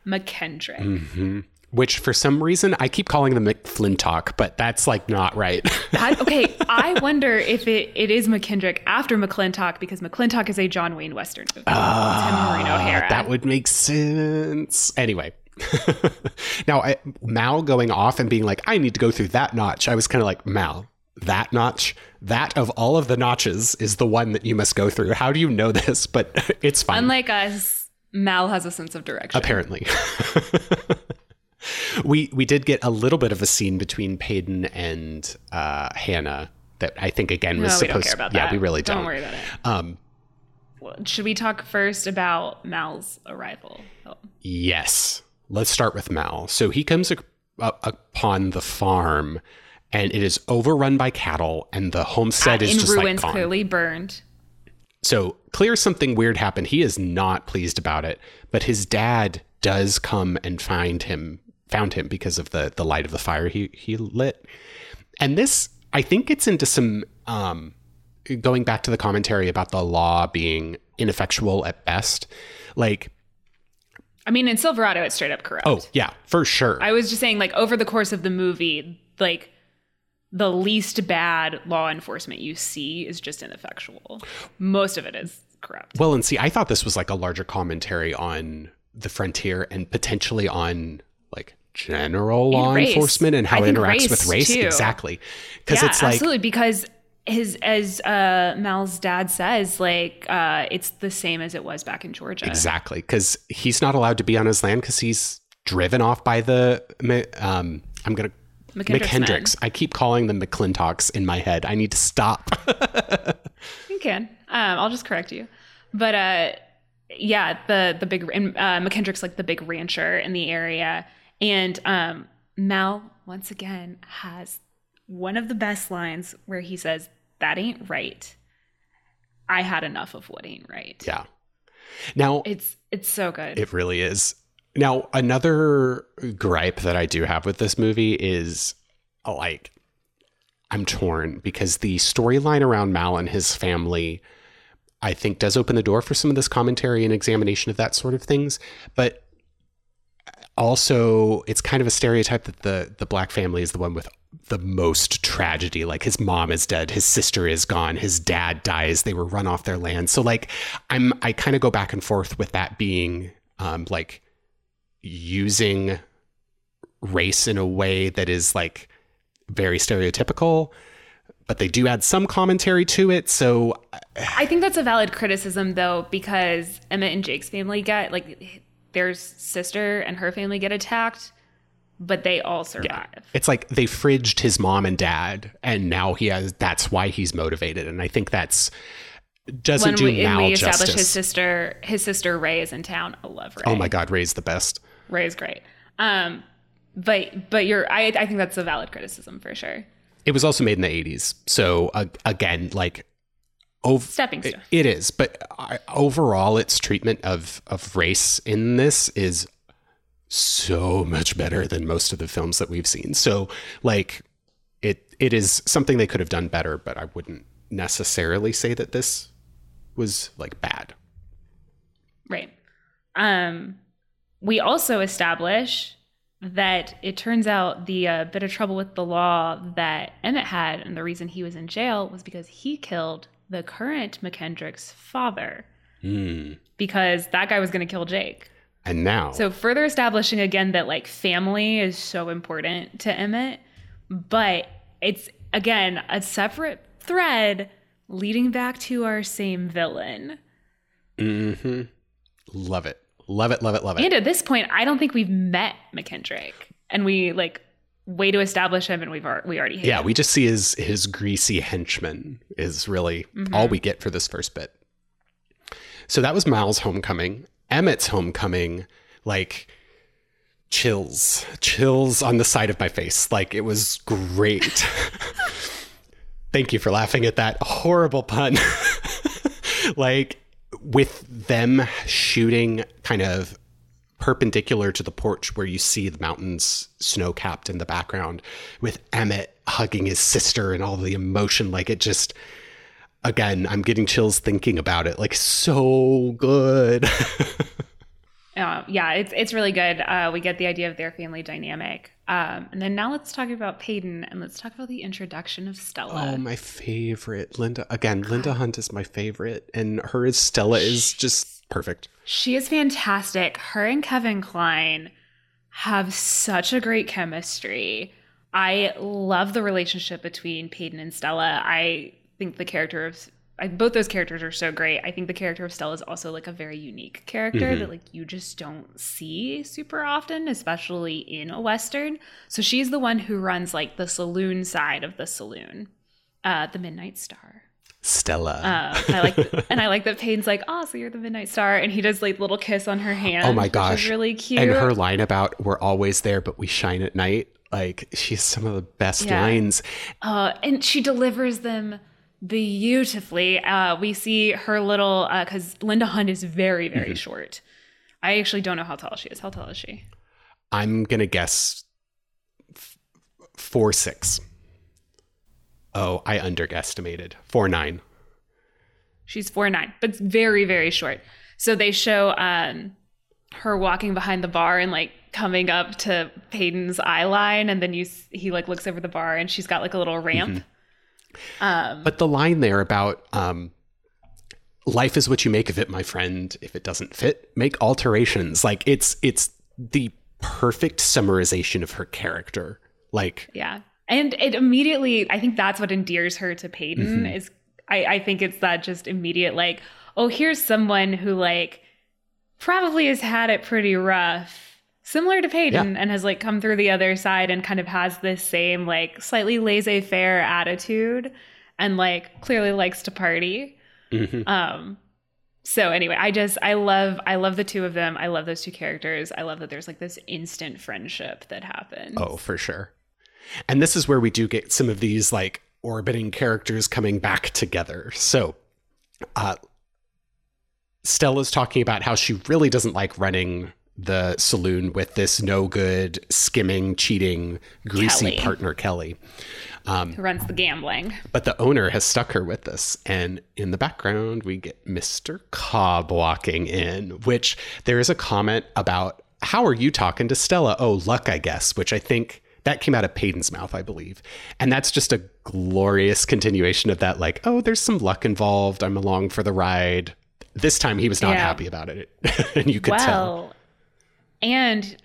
McKendrick. Mm-hmm. Which for some reason I keep calling them McFlintock, but that's like not right. That- okay, I wonder if it, it is McKendrick after McClintock because McClintock is a John Wayne Western movie. It's him O'Hara. Ah, That would make sense. Anyway. now, I, Mal going off and being like, I need to go through that notch. I was kind of like, Mal, that notch, that of all of the notches is the one that you must go through. How do you know this? But it's fine. Unlike us, Mal has a sense of direction. apparently. we we did get a little bit of a scene between Paden and uh, Hannah that I think again was no, supposed. about yeah, we really don't. Don't worry about it. Um, Should we talk first about Mal's arrival? Oh. Yes. Let's start with Mal. So he comes ac- up upon the farm and it is overrun by cattle and the homestead is in just ruins, like gone. clearly burned. So clear something weird happened. He is not pleased about it, but his dad does come and find him, found him because of the the light of the fire he he lit. And this, I think, gets into some um, going back to the commentary about the law being ineffectual at best. Like, I mean, in Silverado, it's straight up corrupt. oh yeah, for sure. I was just saying, like, over the course of the movie, like, the least bad law enforcement you see is just ineffectual. Most of it is corrupt. Well, and see, I thought this was like a larger commentary on the frontier and potentially on like general law race. enforcement and how it interacts with race, race. too. Exactly. Because yeah, it's like absolutely because his as uh Mal's dad says, like uh it's the same as it was back in Georgia. Exactly, because he's not allowed to be on his land because he's driven off by the. Um, I'm gonna McKendrick's McKendricks. I keep calling them McClintocks in my head. I need to stop. You can. Um, I'll just correct you. But uh, yeah, the the big and uh, McKendrick's like the big rancher in the area, and um, Mal once again has one of the best lines where he says, "That ain't right. I had enough of what ain't right." yeah. Now It's it's so good. it really is. Now another gripe that I do have with this movie is like I'm torn because the storyline around Mal and his family. I think does open the door for some of this commentary and examination of that sort of things, but also it's kind of a stereotype that the the black family is the one with the most tragedy like his mom is dead his sister is gone his dad dies they were run off their land so like i'm i kind of go back and forth with that being um like using race in a way that is like very stereotypical but they do add some commentary to it so uh, I think that's a valid criticism though, because Emma and Jake's family get like their sister and her family get attacked, but they all survive. it's like they fridged his mom and dad and now he has that's why he's motivated and i think that's doesn't When do we, we establish justice his sister, his sister Rae is in town. I love Rae. oh my god ray's the best Rae is great. Um, but but you're I I think that's a valid criticism for sure. it was also made in the 80s so uh, again like ov- Stepping it- it is but I, overall its treatment of of race in this is so much better than most of the films that we've seen so like it it is something they could have done better but i wouldn't necessarily say that this was like bad Right. Um, we also establish that it turns out the uh, bit of trouble with the law that Emmett had, and the reason he was in jail was because he killed the current McKendrick's father, Hmm. because that guy was going to kill Jake. and now So further establishing again that like family is so important to Emmett, but it's again a separate thread leading back to our same villain. Mm-hmm. Love it. Love it. Love it. Love it. And at this point, I don't think we've met McKendrick, and we like way to establish him, and we've we already hate yeah, him. we just see his his greasy henchman is really Mm-hmm. all we get for this first bit. So that was Miles' homecoming. Emmett's homecoming, like chills, chills on the side of my face. Like it was great. Thank you for laughing at that horrible pun. like with them shooting kind of perpendicular to the porch where you see the mountains snow capped in the background with Emmett hugging his sister and all the emotion like it just again I'm getting chills thinking about it like so good Uh, yeah, it's it's really good. Uh, we get the idea of their family dynamic, um, and then now let's talk about Paden, and let's talk about the introduction of Stella. oh my favorite Linda again Linda Hunt is my favorite and her as Stella is just perfect She is fantastic. Her and Kevin Kline have such a great chemistry. I love the relationship between Paden and Stella. I think the character of I, both those characters are so great. I think the character of Stella is also like a very unique character that like you just don't see super often, especially in a western. So she's the one who runs like the saloon side of the saloon, uh, the Midnight Star. Stella Um, I like, and I like that Payne's like, "Oh, so you're the Midnight Star," and he does like little kiss on her hand. Oh my gosh. really cute. and her line about we're always there but we shine at night like she's some of the best Yeah. lines uh, and she delivers them beautifully. Uh, we see her little because Linda Hunt is very, very Mm-hmm. short. I actually don't know how tall she is. How tall is she? I'm gonna guess f- four six. Oh, I underestimated four nine. She's four nine, but very, very short. So they show um, her walking behind the bar and like coming up to Paden's eye line, and then you he like looks over the bar and she's got like a little ramp. Um, But the line there about um, life is what you make of it, my friend. If it doesn't fit, make alterations. Like it's it's the perfect summarization of her character. Like Yeah. And it immediately, I think that's what endears her to Paden is I, I think it's that just immediate, like, oh, here's someone who like probably has had it pretty rough, similar to Paden, and has like come through the other side and kind of has this same like slightly laissez-faire attitude and like clearly likes to party. mhm. Um so anyway, I just I love I love the two of them. I love those two characters. I love that there's like this instant friendship that happens. oh, for sure. And this is where we do get some of these like orbiting characters coming back together. So, uh, Stella's talking about how she really doesn't like running the saloon with this no good, skimming, cheating, greasy Kelly. partner, Kelly. Um, Who runs the gambling. But the owner has stuck her with this. And in the background, we get Mr. Cobb walking in, which there is a comment about how are you talking to Stella? Oh, luck, I guess, which I think that came out of Paden's mouth, I believe. And that's just a glorious continuation of that, like, oh, there's some luck involved. I'm along for the ride. This time he was not Yeah. happy about it. and you could tell. And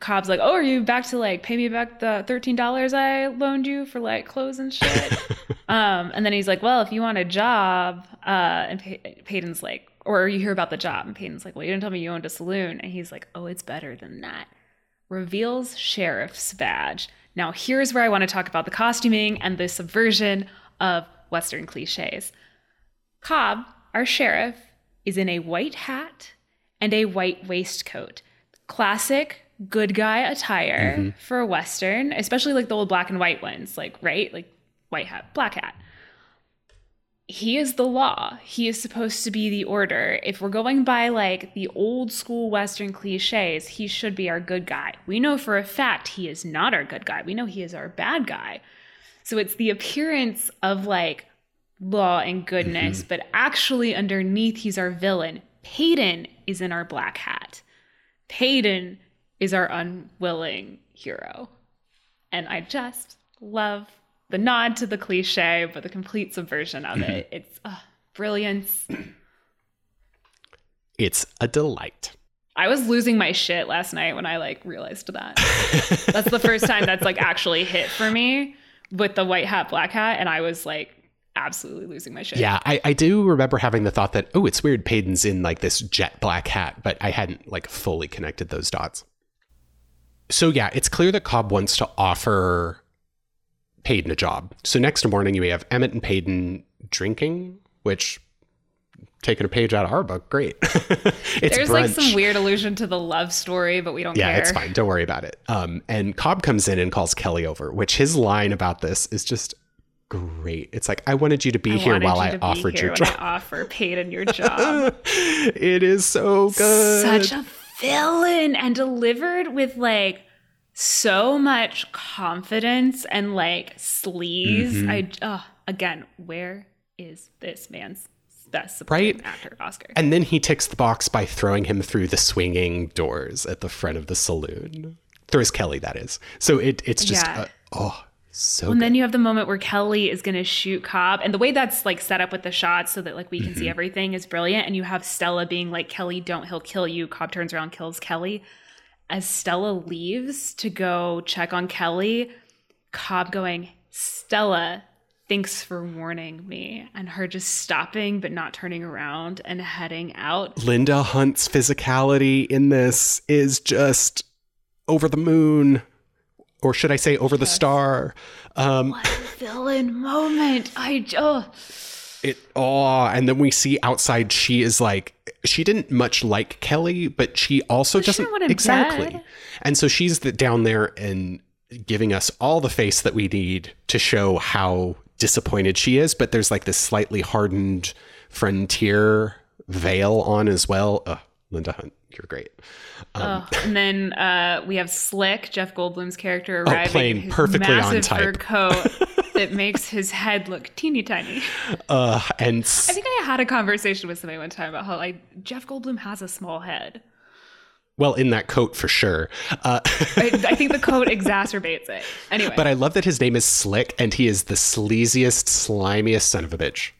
Cobb's like, "Oh, are you back to like pay me back the thirteen dollars I loaned you for like clothes and shit?" um, and then he's like, "Well, if you want a job," uh, and Pey- Paden's like, "Or you hear about the job?" And Paden's like, "Well, you didn't tell me you owned a saloon." And he's like, "Oh, it's better than that." Reveals sheriff's badge. Now, here's where I want to talk about the costuming and the subversion of Western cliches. Cobb, our sheriff, is in a white hat and a white waistcoat. Classic good guy attire mm-hmm. for a Western, especially like the old black and white ones, like, right? Like white hat, black hat. He is the law. He is supposed to be the order. If we're going by like the old school Western cliches, he should be our good guy. We know for a fact he is not our good guy. We know he is our bad guy. So it's the appearance of like law and goodness, mm-hmm. but actually underneath he's our villain. Paden is in our black hat. Paden is our unwilling hero. And I just love the nod to the cliche, but the complete subversion of it. It's uh, brilliance. It's a delight. I was losing my shit last night when I like realized that. that's the first time that's like actually hit for me with the white hat, black hat, and I was like absolutely losing my shit. Yeah, I, I do remember having the thought that, oh, it's weird Paden's in like this jet black hat, but I hadn't like fully connected those dots. So yeah, it's clear that Cobb wants to offer Paden a job. So next morning we have Emmett and Paden drinking, which taking a page out of our book, great. it's There's brunch. like some weird allusion to the love story, but we don't yeah, care. it's fine. Don't worry about it. Um, and Cobb comes in and calls Kelly over, which his line about this is just great. It's like, I wanted you to be I here while you I be offered here your job. I offer Paden your job. it is so good. Such a villain and delivered with like so much confidence and like sleaze. Mm-hmm. I again, where is this man's best supporting Right? actor Oscar? and then he ticks the box by throwing him through the swinging doors at the front of the saloon. Throws Kelly, that is. So it it's just Yeah. uh, oh so And good. then you have the moment where Kelly is going to shoot Cobb, and the way that's like set up with the shots so that like we can Mm-hmm. see everything is brilliant. And you have Stella being like, "Kelly, don't, he'll kill you." Cobb turns around, kills Kelly. As Stella leaves to go check on Kelly, Cobb going, "Stella, thanks for warning me," and her just stopping but not turning around and heading out. Linda Hunt's physicality in this is just over the moon. Or should I say over the star? Um, What a villain moment! I oh. it oh and then we see outside she is like she didn't much like kelly but she also she doesn't him exactly dead. and so she's the, down there and giving us all the face that we need to show how disappointed she is but there's like this slightly hardened frontier veil on as well Ugh, linda hunt you're great Oh, and then uh, we have Slick, Jeff Goldblum's character, arriving Oh, arriving playing in his perfectly on massive fur coat that makes his head look teeny tiny. uh and s- I think I had a conversation with somebody one time about how like Jeff Goldblum has a small head. Well, in that coat for sure. Uh, I, I think the coat exacerbates it. Anyway, but I love that his name is Slick and he is the sleaziest, slimiest son of a bitch.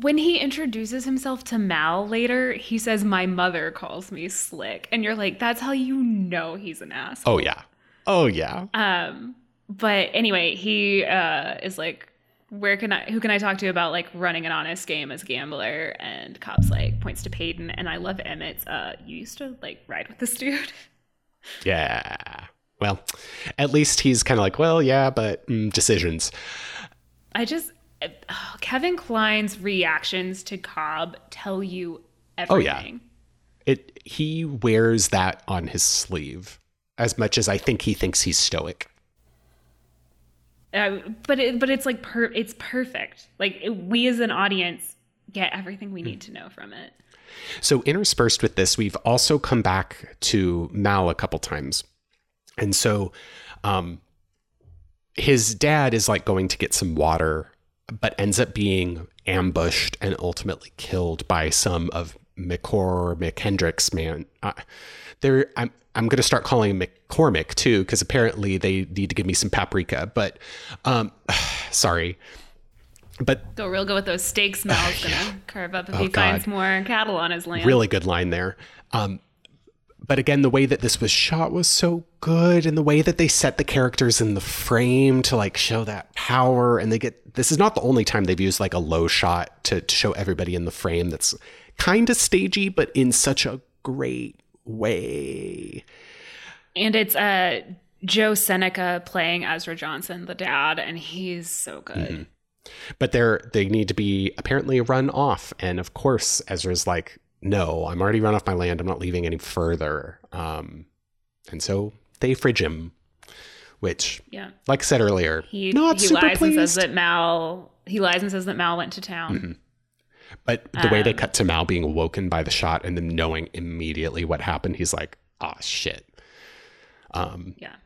When he introduces himself to Mal later, he says, "My mother calls me Slick," and you're like, "That's how you know he's an ass." Oh, yeah. Oh, yeah. Um, but anyway, he uh, is like, where can I, who can I talk to about like running an honest game as a gambler? And cops like points to Paden, and I love Emmett's. Uh, you used to like ride with this dude. yeah. Well, at least he's kind of like, well, yeah, but mm, decisions. I just Kevin Kline's reactions to Cobb tell you everything. Oh, yeah. It he wears that on his sleeve as much as I think he thinks he's stoic. Uh, but it, but it's like per, it's perfect. Like it, we as an audience get everything we need to know from it. So interspersed with this, we've also come back to Mal a couple times. And so um his dad is like going to get some water, but ends up being ambushed and ultimately killed by some of McCor McKendrick's man. Uh, there, I'm I'm going to start calling him McCormick too, because apparently they need to give me some paprika. But um, sorry, but Go real good with those steaks Mal's gonna carve up if he Oh, God. finds more cattle on his land. really good line there. Um, but again, the way that this was shot was so good, and the way that they set the characters in the frame to like show that power, and they get this is not the only time they've used like a low shot to, to show everybody in the frame that's kind of stagey, but in such a great way. And it's uh Joe Seneca playing Ezra Johnson, the dad, and he's so good. Mm-hmm. But they're they need to be apparently run off, and of course Ezra's like, no, I'm already run off my land. I'm not leaving any further. Um, and so they fridge him, which Yeah. like I said earlier, He, not he super lies pleased. and says that Mal he lies and says that Mal went to town. Mm-hmm. but the way they Um, cut to Mal being awoken by the shot and then knowing immediately what happened, he's like, "Ah, shit." Um, Yeah.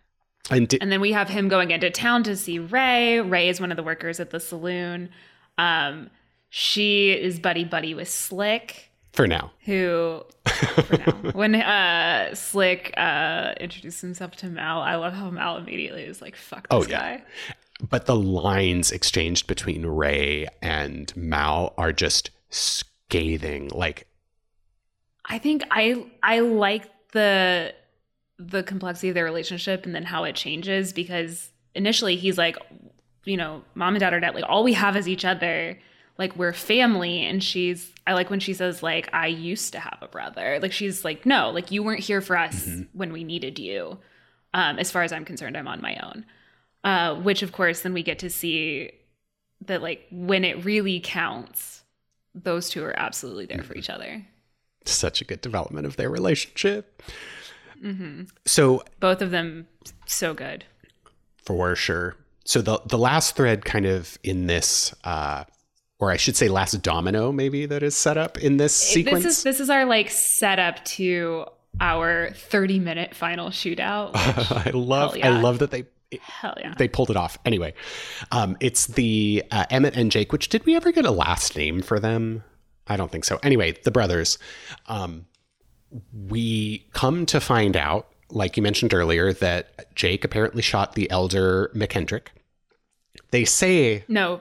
and di- And then we have him going into town to see Rae. Rae is one of the workers at the saloon. Um, she is buddy buddy with Slick, for now, who for now. When uh Slick uh introduced himself to Mal, I love how Mal immediately is like, fuck this Oh, yeah. guy. but the lines exchanged between Rae and Mal are just scathing. Like, I think I I like the the complexity of their relationship and then how it changes because initially he's like, you know, mom and dad are dead. Like all we have is each other. Like we're family. And she's I like when she says like I used to have a brother. Like she's like, no, like you weren't here for us when we needed you. Um, as far as I'm concerned, I'm on my own. Uh, which of course then we get to see that like when it really counts, those two are absolutely there for each other. such a good development of their relationship. Mm-hmm. So both of them so good for sure. So the the last thread kind of in this uh or I should say last domino maybe that is set up in this sequence. this is this is our like setup to our 30 minute final shootout which- I love yeah. I love that they hell yeah they pulled it off. Anyway, um it's the uh, Emmett and Jake, which did we ever get a last name for them? I don't think so. Anyway, the brothers. Um we come to find out, like you mentioned earlier, that Jake apparently shot the elder McKendrick. They say, no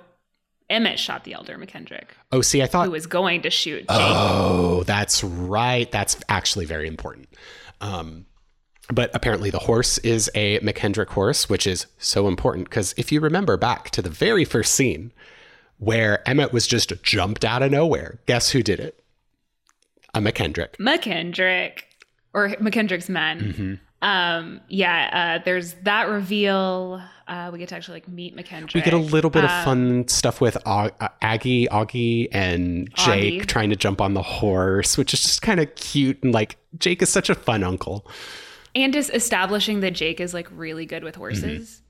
emmett shot the elder mckendrick oh, see, I thought who was going to shoot jake Oh, that's right. That's actually very important. Um, but apparently, the horse is a McKendrick horse, which is so important because if you remember back to the very first scene where Emmett was just jumped out of nowhere, guess who did it? A McKendrick. mckendrick or mckendrick's men Mm-hmm. Um yeah uh there's that reveal uh we get to actually like meet mckendrick We get a little bit of Um, fun stuff with Au- uh, Aggie, Augie, and Jake Augie. trying to jump on the horse, which is just kind of cute. And like, Jake is such a fun uncle. and just establishing that jake is like really good with horses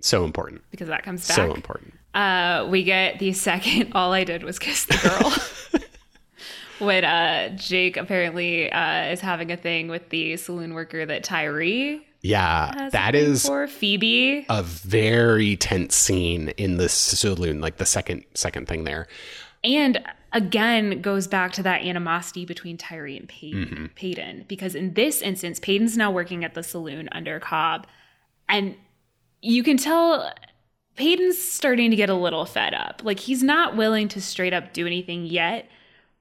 So important. because that comes back So important. uh, we get the second all I did was kiss the girl. when uh, Jake apparently uh, is having a thing with the saloon worker that Tyree Yeah, that is for Phoebe. a very tense scene in the saloon, like the second second thing there. And again goes back to that animosity between Tyree and Mhm. Paden. Because in this instance, Paden's now working at the saloon under Cobb. And you can tell Paden's starting to get a little fed up. Like he's not willing to straight up do anything yet.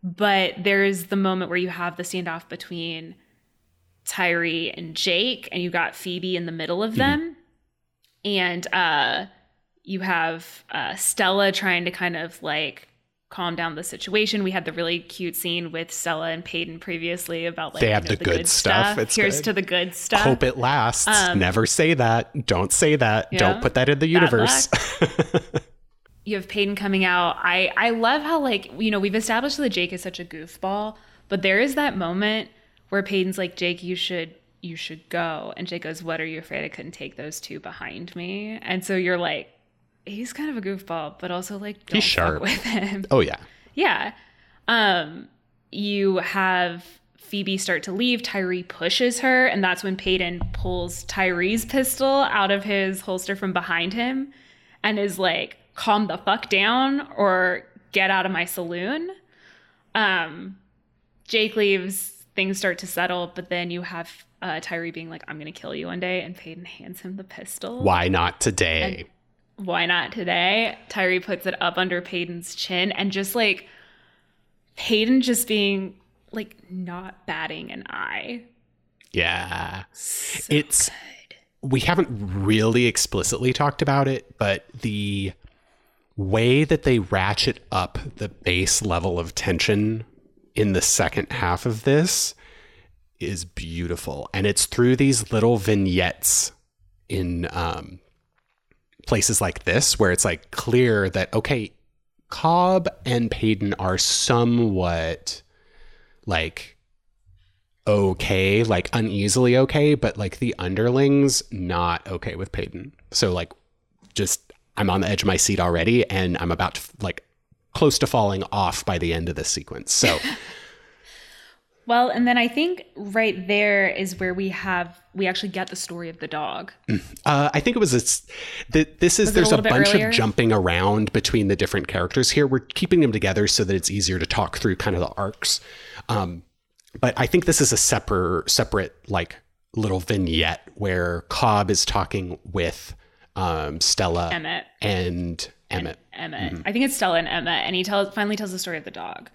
But there's the moment where you have the standoff between Tyree and Jake, and you got Phoebe in the middle of them. And uh you have uh Stella trying to kind of like calm down the situation. We had the really cute scene with Stella and Paden previously about like They you have know, the good stuff. It's Here's good. to the good stuff. Hope it lasts. Um, Never say that. Don't say that. Don't put that in the universe. you have Paden coming out. I I love how like you know we've established that Jake is such a goofball, but there is that moment where Paden's like Jake, you should you should go, and Jake goes, "What are you afraid I couldn't take those two behind me?" And so you're like, he's kind of a goofball, but also like don't He's sharp. with him. oh yeah. Yeah. Um, you have Phoebe start to leave. Tyree pushes her, and that's when Paden pulls Tyree's pistol out of his holster from behind him and is like, calm the fuck down or get out of my saloon. Um, Jake leaves, things start to settle, but then you have uh, Tyree being like, I'm going to kill you one day, and Paden hands him the pistol Why not today? why not today? Tyree puts it up under Paden's chin and just like Paden just being like not batting an eye. yeah. it's we haven't really explicitly talked about it, but the way that they ratchet up the base level of tension in the second half of this is beautiful. And it's through these little vignettes in um, places like this where it's like clear that, okay, Cobb and Paden are somewhat like okay, like uneasily okay, but like the underlings not okay with Paden. So like just I'm on the edge of my seat already and I'm about to like close to falling off by the end of this sequence. So Well, and then I think right there is where we have we actually get the story of the dog. uh, I think it was this, this is Was it a there's a, bunch earlier? of jumping around between the different characters here. We're keeping them together so that it's easier to talk through kind of the arcs. Um, but I think this is a separate separate like little vignette where Cobb is talking with um, Stella Emmett. and Emmett. Emmett. Mm-hmm. I think it's Stella and Emmett, and he tells finally tells the story of the dog.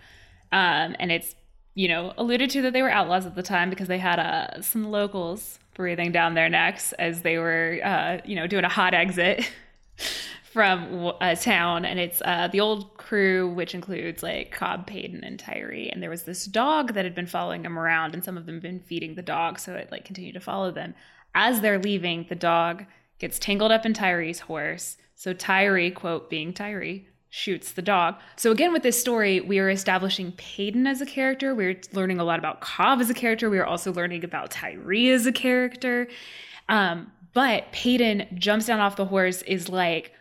Um, and it's you know alluded to that they were outlaws at the time because they had uh, some locals breathing down their necks as they were uh, you know doing a hot exit from a town, and it's uh, the old crew, which includes like Cobb, Paden, and Tyree. And there was this dog that had been following them around, and some of them had been feeding the dog, so it like continued to follow them. As they're leaving, the dog gets tangled up in Tyree's horse. So Tyree, quote, being Tyree, shoots the dog. So again, with this story, we are establishing Paden as a character. We're learning a lot about Cobb as a character. We are also learning about Tyree as a character. Um, but Paden jumps down off the horse, is like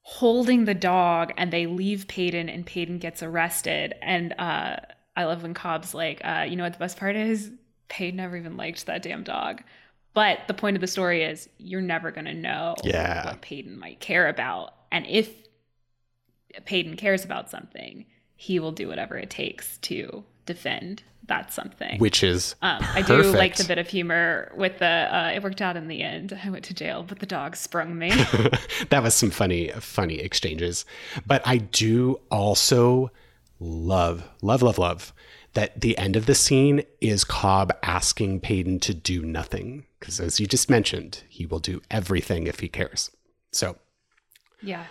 holding the dog, and they leave Paden, and Paden gets arrested. And uh, I love when Cobb's like, uh, you know what the best part is? Paden never even liked that damn dog. But the point of the story is you're never going to know Yeah. what Paden might care about. And if Paden cares about something, he will do whatever it takes to defend that something. Which is um, I do like the bit of humor with the, uh, it worked out in the end. I went to jail, but the dog sprung me. that was some funny funny exchanges but i do also love love love love that the end of the scene is cobb asking paden to do nothing because as you just mentioned he will do everything if he cares so yeah.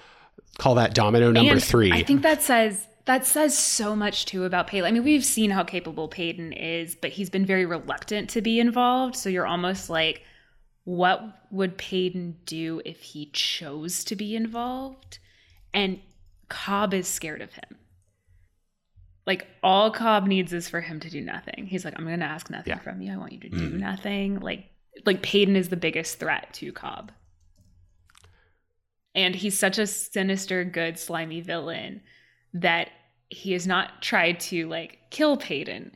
call that domino number And three I think that says that says so much too about Paden. I mean, we've seen how capable Paden is, but he's been very reluctant to be involved. So you're almost like, what would Paden do if he chose to be involved? And Cobb is scared of him. Like all Cobb needs is for him to do nothing. He's like, I'm gonna ask nothing Yeah. from you. I want you to do Mm. nothing. Like like Paden is the biggest threat to Cobb. And he's such a sinister, good, slimy villain that he has not tried to like kill Paden.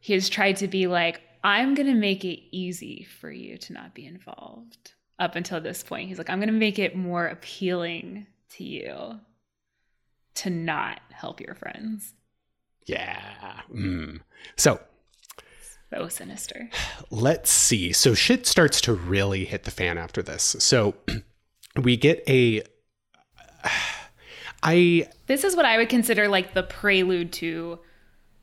He has tried to be like, I'm gonna make it easy for you to not be involved. Up until this point, he's like, I'm gonna make it more appealing to you to not help your friends. Yeah. Mm. So So sinister. let's see. So shit starts to really hit the fan after this. So we get a. I This is what I would consider like the prelude to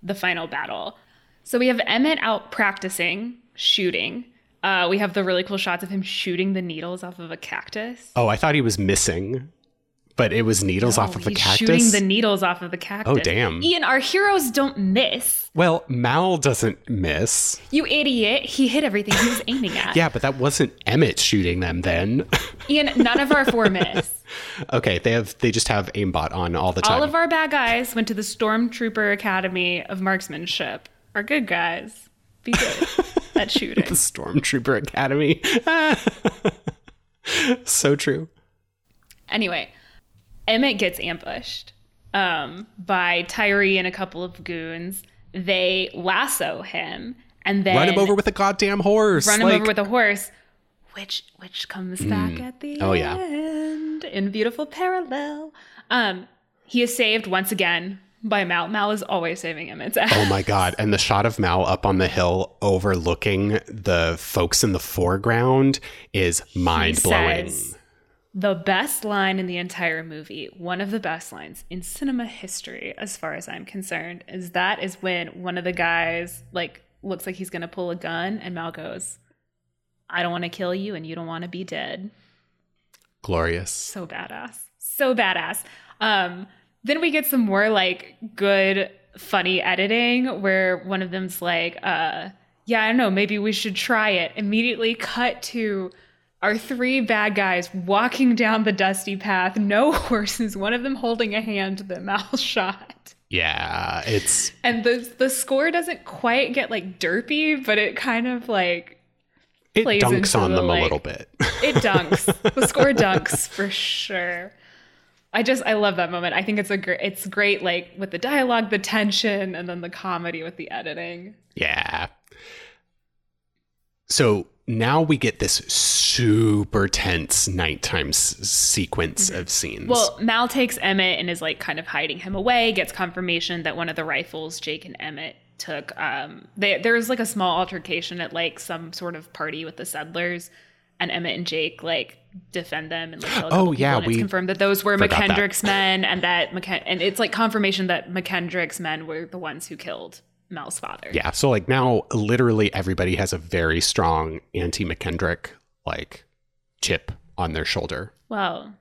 the final battle. So we have Emmett out practicing shooting. Uh, we have the really cool shots of him shooting the needles off of a cactus. oh I thought he was missing, but it was needles off of the He's cactus. shooting the needles off of the cactus. Oh, damn. Ian, our heroes don't miss. well, Mal doesn't miss. You idiot. He hit everything he was aiming at. Yeah, but that wasn't Emmett shooting them then. Ian, none of our four miss. okay, they have they just have aimbot on all the time. All of our bad guys went to the Stormtrooper Academy of Marksmanship. Our good guys, be good at shooting. the Stormtrooper Academy. so true. Anyway, Emmett gets ambushed um, by Tyree and a couple of goons. They lasso him and then Run him over with a goddamn horse. run him like- over with a horse, which which comes back at the Oh, yeah. end in beautiful parallel. Um, he is saved once again by Mal. Mal is always saving Emmett's ass. Oh my god! And the shot of Mal up on the hill overlooking the folks in the foreground is mind blowing. The best line in the entire movie, one of the best lines in cinema history, as far as I'm concerned, is that is when one of the guys like looks like he's gonna pull a gun, and Mal goes, "I don't want to kill you, and you don't want to be dead." Glorious. So badass, so badass. Um, then we get some more like good, funny editing where one of them's like, uh, "Yeah, I don't know, maybe we should try it." Immediately cut to our three bad guys walking down the dusty path, no horses, one of them holding a hand that Mal shot. Yeah, it's And the the score doesn't quite get like derpy, but it kind of like it Plays dunks on the, them like- a little bit. it dunks. the score dunks for sure. I just I love that moment. I think it's a great it's great like with the dialogue, the tension, and then the comedy with the editing. yeah. So now we get this super tense nighttime s- sequence of scenes. Mm-hmm. Well, Mal takes Emmett and is like kind of hiding him away. Gets confirmation that one of the rifles Jake and Emmett took. Um, they, there was like a small altercation at like some sort of party with the settlers, and Emmett and Jake like defend them and like Oh, yeah, we confirmed that those were forgot that. McKendrick's men, and that McKen- and it's like confirmation that McKendrick's men were the ones who killed Mal's father. yeah, so like now literally everybody has a very strong anti McKendrick like chip on their shoulder. Well,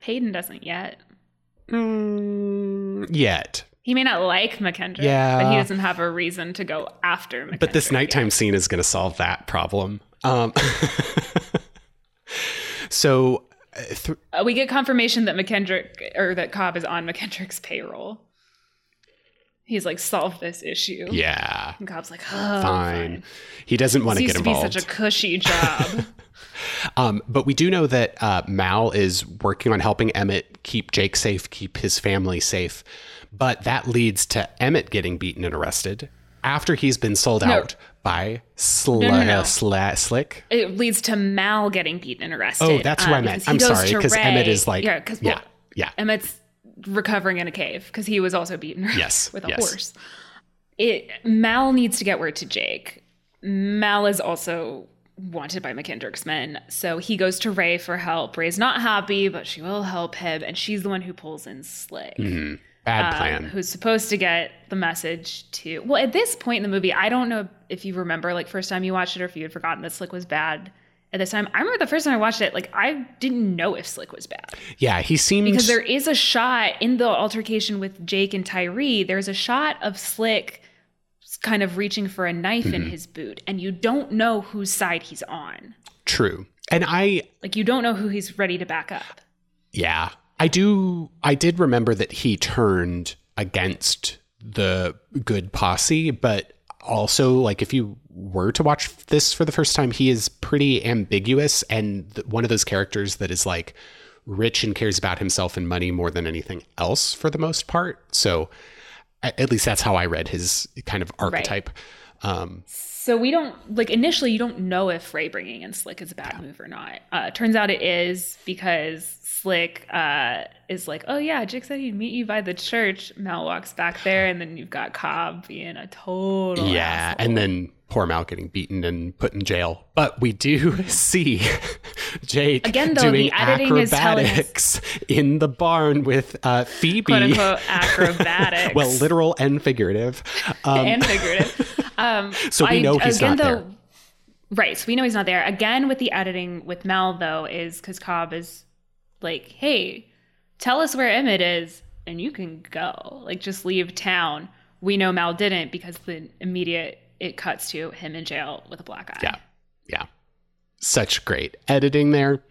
Hayden doesn't yet. Mm, yet. He may not like McKendrick, Yeah. but he doesn't have a reason to go after McKendrick. But this yet. nighttime scene is going to solve that problem. Um, so, uh, th- Uh, we get confirmation that McKendrick or that Cobb is on McKendrick's payroll. He's like, solve this issue. yeah, And Cobb's like, oh, fine. He doesn't want to used get to be such a cushy job. um, but we do know that uh, Mal is working on helping Emmett keep Jake safe, keep his family safe. But that leads to Emmett getting beaten and arrested after he's been sold out by Sl- no, no. Sla- Slick. it leads to Mal getting beaten and arrested. Oh, that's who I um, meant. I'm sorry, because Emmett is like- yeah, because yeah, yeah. Emmett's recovering in a cave because he was also beaten Yes, with a yes. horse. It Mal needs to get word to Jake. Mal is also wanted by McKendrick's men, so he goes to Rae for help. Rae's not happy, but she will help him, and she's the one who pulls in Slick. Bad um, plan. who's supposed to get the message to well at this point in the movie i don't know if you remember like first time you watched it or if you had forgotten that slick was bad at this time i remember the first time i watched it like i didn't know if slick was bad yeah, he seems because there is a shot in the altercation with jake and tyree there's a shot of slick kind of reaching for a knife Mm-hmm. in his boot and you don't know whose side he's on true. And I like you don't know who he's ready to back up Yeah. I do I did remember that he turned against the good posse, but also like if you were to watch this for the first time, he is pretty ambiguous and one of those characters that is like rich and cares about himself and money more than anything else for the most part. So at least that's how I read his kind of archetype. Um So we don't like initially you don't know if Rae bringing in Slick is a bad move or not. Uh, turns out it is because Slick uh, is like, oh yeah, Jake said he'd meet you by the church. Mal walks back there, and then you've got Cobb being a total yeah, asshole. and then poor Mal getting beaten and put in jail. But we do see Jake Again, though, doing the editing is telling us- acrobatics in the barn with uh, Phoebe. quote unquote acrobatics. well, literal and figurative. Um, and figurative. Um, So we know he's not there. Right. So we know he's not there. Again, with the editing with Mal, though, is because Cobb is like, hey, tell us where Emmett is and you can go. Like, just leave town. We know Mal didn't because the immediate it cuts to him in jail with a black eye. Yeah. Yeah. Such great editing there.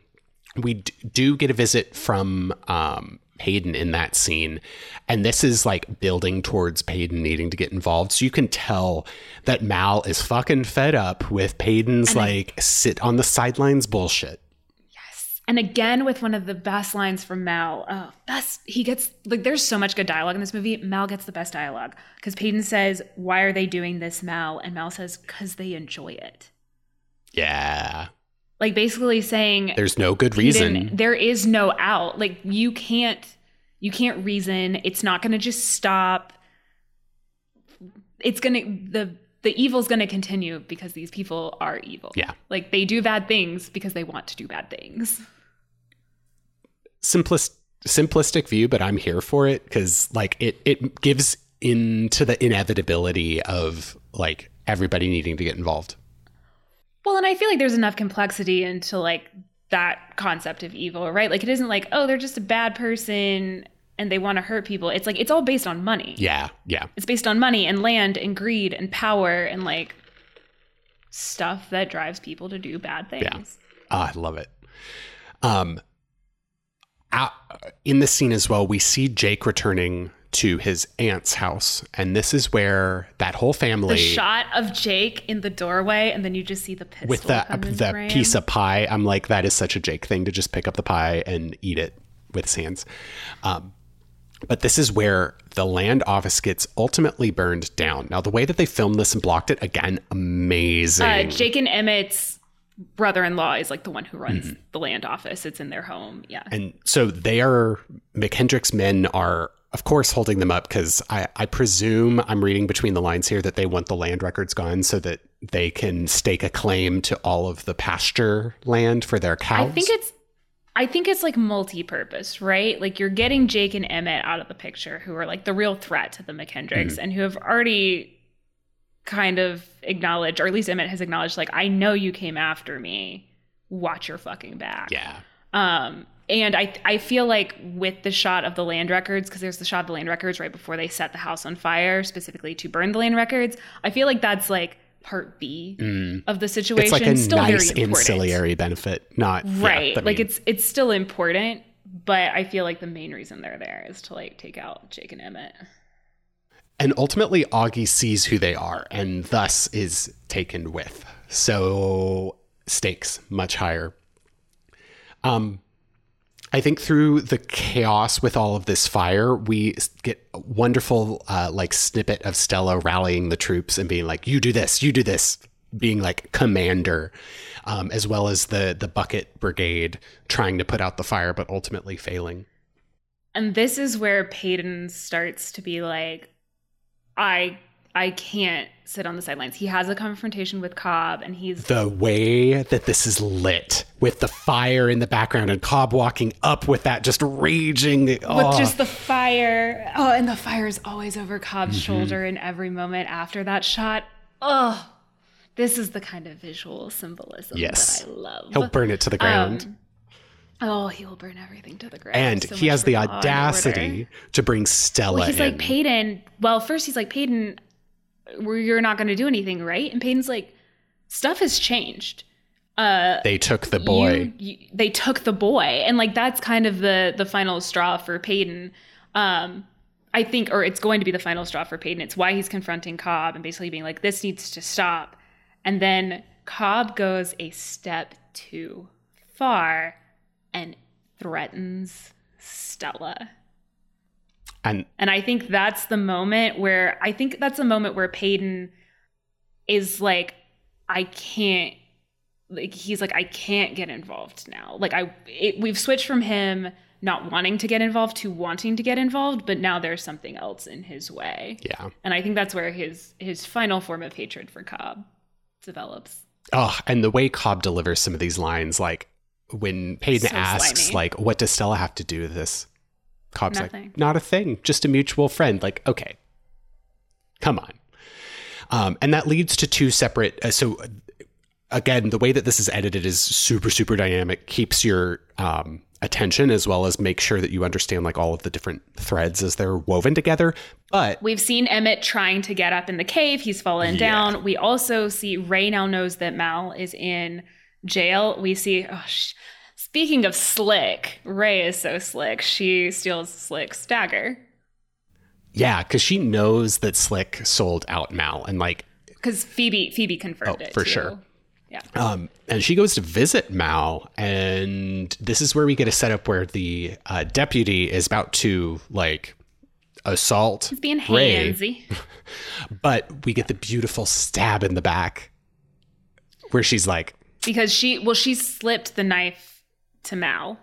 We d- do get a visit from um, Hayden in that scene. And this is like building towards Paden needing to get involved. So you can tell that Mal is fucking fed up with Paden's like sit on the sidelines bullshit. And again, with one of the best lines from Mal, oh, best he gets like there's so much good dialogue in this movie. Mal gets the best dialogue because Paden says, "Why are they doing this, Mal?" And Mal says, "Cause they enjoy it." Yeah. Like basically saying, There's no good reason. there is no out. Like you can't, you can't reason. It's not going to just stop. It's gonna the the evil's going to continue because these people are evil. Yeah. like they do bad things because they want to do bad things. Simplest simplistic view, but I'm here for it because like it it gives into the inevitability of like everybody needing to get involved. Well, and I feel like there's enough complexity into like that concept of evil, right? Like it isn't like, oh, they're just a bad person and they want to hurt people. It's like it's all based on money. Yeah, yeah. It's based on money and land and greed and power and like stuff that drives people to do bad things. Ah, I love it. Um, out, in this scene as well, we see Jake returning to his aunt's house, and this is where that whole family The shot of Jake in the doorway and then you just see the pistol with the the frame. piece of pie. I'm like, that is such a Jake thing to just pick up the pie and eat it with his hands. Um, but this is where the land office gets ultimately burned down. Now, the way that they filmed this and blocked it again, amazing. uh, Jake and Emmett's brother-in-law is like the one who runs Mm-hmm. the land office. It's in their home. Yeah. And so they are, McKendrick's men are, of course, holding them up because I, I presume I'm reading between the lines here that they want the land records gone so that they can stake a claim to all of the pasture land for their cows. I think it's I think it's like multi-purpose, right? Like you're getting Jake and Emmett out of the picture who are like the real threat to the McKendricks and who have already kind of acknowledged, or at least Emmett has acknowledged, like, I know you came after me. Watch your fucking back. yeah. Um, and I I feel like with the shot of the land records, because there's the shot of the land records right before they set the house on fire, specifically to burn the land records. I feel like that's like part B of the situation. Mm. It's like a Still nice ancillary benefit, not right I like mean, it's it's still important but i feel like the main reason they're there is to like take out jake and emmett And ultimately, Augie sees who they are and thus is taken with. So stakes much higher. Um, I think through the chaos with all of this fire, we get a wonderful uh, like snippet of Stella rallying the troops and being like, "You do this, you do this," being like commander, um, as well as the the bucket brigade trying to put out the fire, but ultimately failing. and this is where paden starts to be like i i can't sit on the sidelines he has a confrontation with cobb and he's the way that this is lit with the fire in the background and Cobb walking up with that just raging. with oh, just the fire oh and the fire is always over cobb's Mm-hmm. shoulder in every moment after that shot oh this is the kind of visual symbolism Yes. that i love he'll burn it to the ground. Um, Oh, he will burn everything to the ground. and So he has the audacity to bring Stella Well, he's in. like Paden. Well, first he's like Paden, you're not going to do anything, right? And Paden's like, stuff has changed. Uh, they took the boy. you- you- they took the boy, and like that's kind of the the final straw for Paden. Um, I think, or it's going to be the final straw for Paden. It's why he's confronting Cobb and basically being like, "This needs to stop." And then Cobb goes a step too far and threatens Stella. and And I think that's the moment where I think that's the moment where Paden is like, I can't like he's like I can't get involved now. Like I it, we've switched from him not wanting to get involved to wanting to get involved, but now there's something else in his way. Yeah. And I think that's where his his final form of hatred for Cobb develops. Oh, and the way Cobb delivers some of these lines, like when Paden So asks, slimy. like, what does Stella have to do with this? Cobb's Nothing. like, not a thing, just a mutual friend. Like, okay, come on. Um, and that leads to two separate. Uh, so, again, the way that this is edited is super, super dynamic, keeps your um, attention as well as make sure that you understand like all of the different threads as they're woven together. But We've seen Emmett trying to get up in the cave. He's fallen Yeah. down. We also see Rae now knows that Mal is in jail. We see, oh, sh- speaking of slick, Rae is so slick. She steals Slick's dagger yeah, because she knows that Slick sold out Mal and like because Phoebe Phoebe confirmed Oh, it for too. sure. Yeah. Um, and she goes to visit Mal, and this is where we get a setup where the uh, deputy is about to like assault He's being Rae, handsy. but we get the beautiful stab in the back where she's like, because she well she slipped the knife to Mal.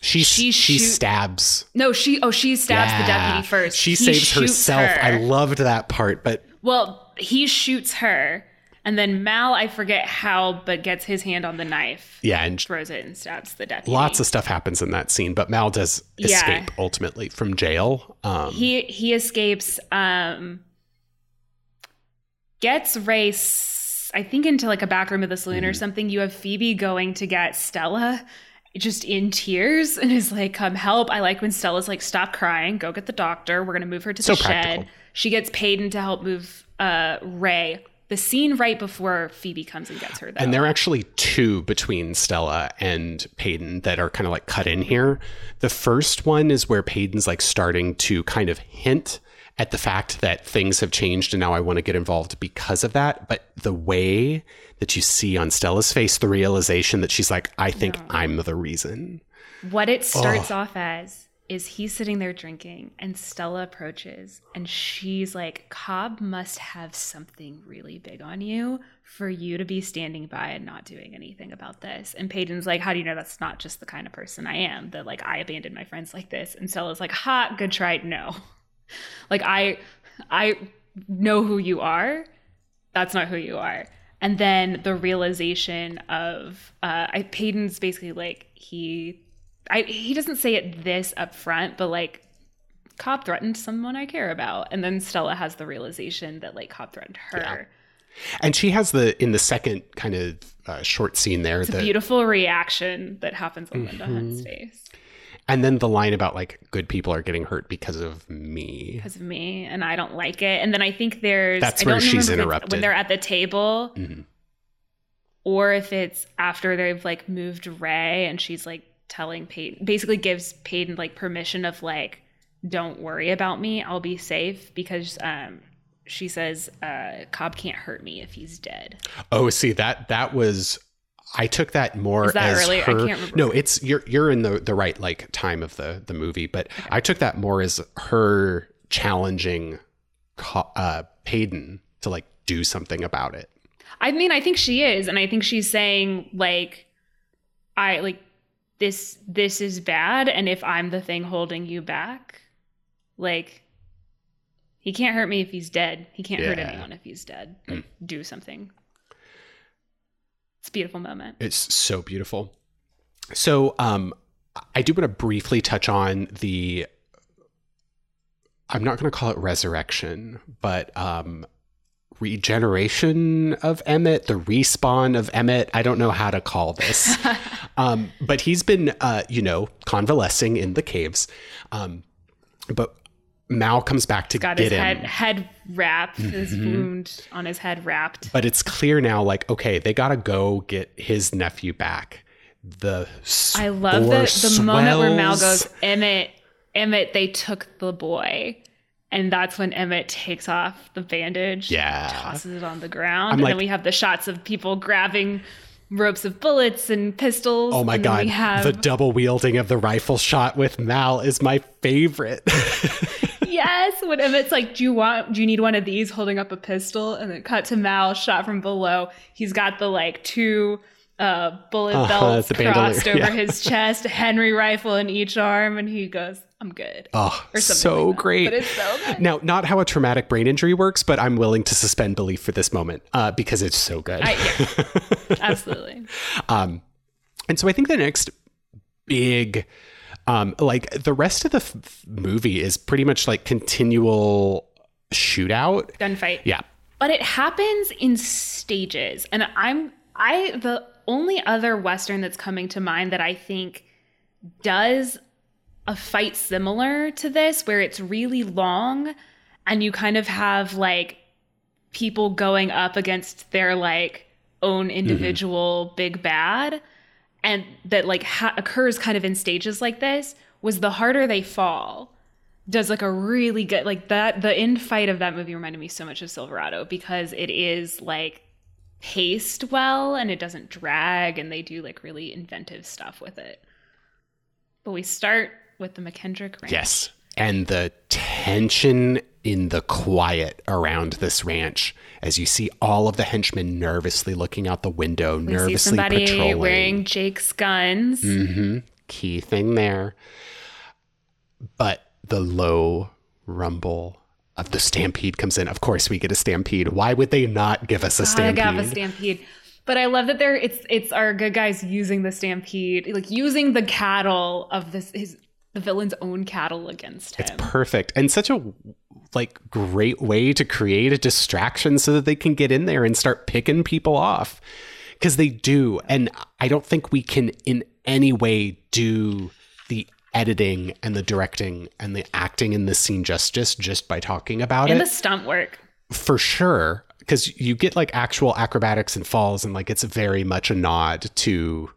she She she, shoot- stabs. No, she oh she stabs the deputy first. She He saves herself. her. I loved that part, but Well, he shoots her, and then Mal, I forget how, but gets his hand on the knife, yeah, and throws it, and stabs the deputy. lots of stuff happens in that scene. But Mal does Yeah. escape ultimately from jail. Um, he he escapes. Um, gets Rae, s- I think, into like a back room of the saloon Mm-hmm. or something. You have Phoebe going to get Stella. Just in tears and is like, come help. I like when Stella's like, stop crying, go get the doctor. We're gonna move her to So the practical. shed. She gets Paden to help move uh, Rae. The scene right before Phoebe comes and gets her, though. And there are actually two between Stella and Paden that are kind of like cut in here. The first one is where Paden's like starting to kind of hint at the fact that things have changed and now I want to get involved because of that. But the way that you see on Stella's face, the realization that she's like, I think I'm the reason. What it starts off as is he's sitting there drinking, and Stella approaches, and she's like, Cobb must have something really big on you for you to be standing by and not doing anything about this. And Paden's like, How do you know that's not just the kind of person I am? That like I abandoned my friends like this. And Stella's like, Ha, good try. No. Like I I know who you are. That's not who you are. And then the realization of uh I Paden's basically like he I he doesn't say it this up front, but like Cobb threatened someone I care about. And then Stella has the realization that like Cobb threatened her. And she has the, in the second kind of uh, short scene there, It's beautiful reaction that happens on Linda Mm-hmm. Hunt's face and then the line about like good people are getting hurt because of me. because of me, and I don't like it. And then I think there's That's I where don't she's remember if it's interrupted. when they're at the table, Mhm. or if it's after they've like moved Rae and she's like telling Paden, basically gives Paden like permission of like, don't worry about me, I'll be safe because um she says uh Cobb can't hurt me if he's dead. Oh, see that that was I took that more Is that as earlier? I her. can't remember. No, it's you're you're in the the right like time of the the movie, but I took that more as her challenging uh Paden to like do something about it. I mean, I think she is, and I think she's saying like, I like this. This is bad, and if I'm the thing holding you back, like, he can't hurt me if he's dead. He can't hurt anyone if he's dead. Like, do something. It's a beautiful moment. It's so beautiful. So, um, I do want to briefly touch on the. I'm not going to call it resurrection, but um, regeneration of Emmett, the respawn of Emmett. I don't know how to call this, um, but he's been, uh, you know, convalescing in the caves. Um, but Mal comes back to Got get his him. head head wrapped, his Mm-hmm. wound on his head wrapped. But it's clear now, like, okay, they got to go get his nephew back. The I love the the moment where Mal goes, Emmett, Emmett, they took the boy. And that's when Emmett takes off the bandage, Yeah. tosses it on the ground, I'm and like- then we have the shots of people grabbing ropes of bullets and pistols. Oh my and god, we have, the double wielding of the rifle shot with Mal is my favorite. yes, when Emmett's like, "Do you want? Do you need one of these?" Holding up a pistol, and then cut to Mal, shot from below. He's got the like two uh, bullet Uh-huh, belts crossed over yeah. his chest, Henry rifle in each arm, and he goes, "I'm good." Oh, Or something so like great. But it's so good. Now, not how a traumatic brain injury works, but I'm willing to suspend belief for this moment uh, because it's so good. I, yeah, absolutely. Um, and so I think the next big, um, like the rest of the f- movie is pretty much like continual shootout. Gunfight. Yeah. but it happens in stages and i'm i the only other western that's coming to mind that i think does a fight similar to this where it's really long and you kind of have like people going up against their like own individual big bad and that like ha- occurs kind of in stages like this was the harder they fall does like a really good like that the end fight of that movie reminded me so much of Silverado because it is like paced well and it doesn't drag and they do like really inventive stuff with it. But we start with the McKendrick ranch. Yes. And the tension in the quiet around this ranch as you see all of the henchmen nervously looking out the window, We see nervously somebody patrolling. wearing Jake's guns. Mm-hmm. Key thing there. But the low rumble of the stampede comes in. Of course, we get a stampede. Why would they not give us a stampede? have a stampede. But I love that they're it's it's our good guys using the stampede, like using the cattle of this his the villain's own cattle against him. It's perfect and such a like great way to create a distraction so that they can get in there and start picking people off because they do and I don't think we can in any way do the editing and the directing and the acting in this scene justice just by talking about it. and the stunt work. for sure because you get like actual acrobatics and falls and like it's very much a nod to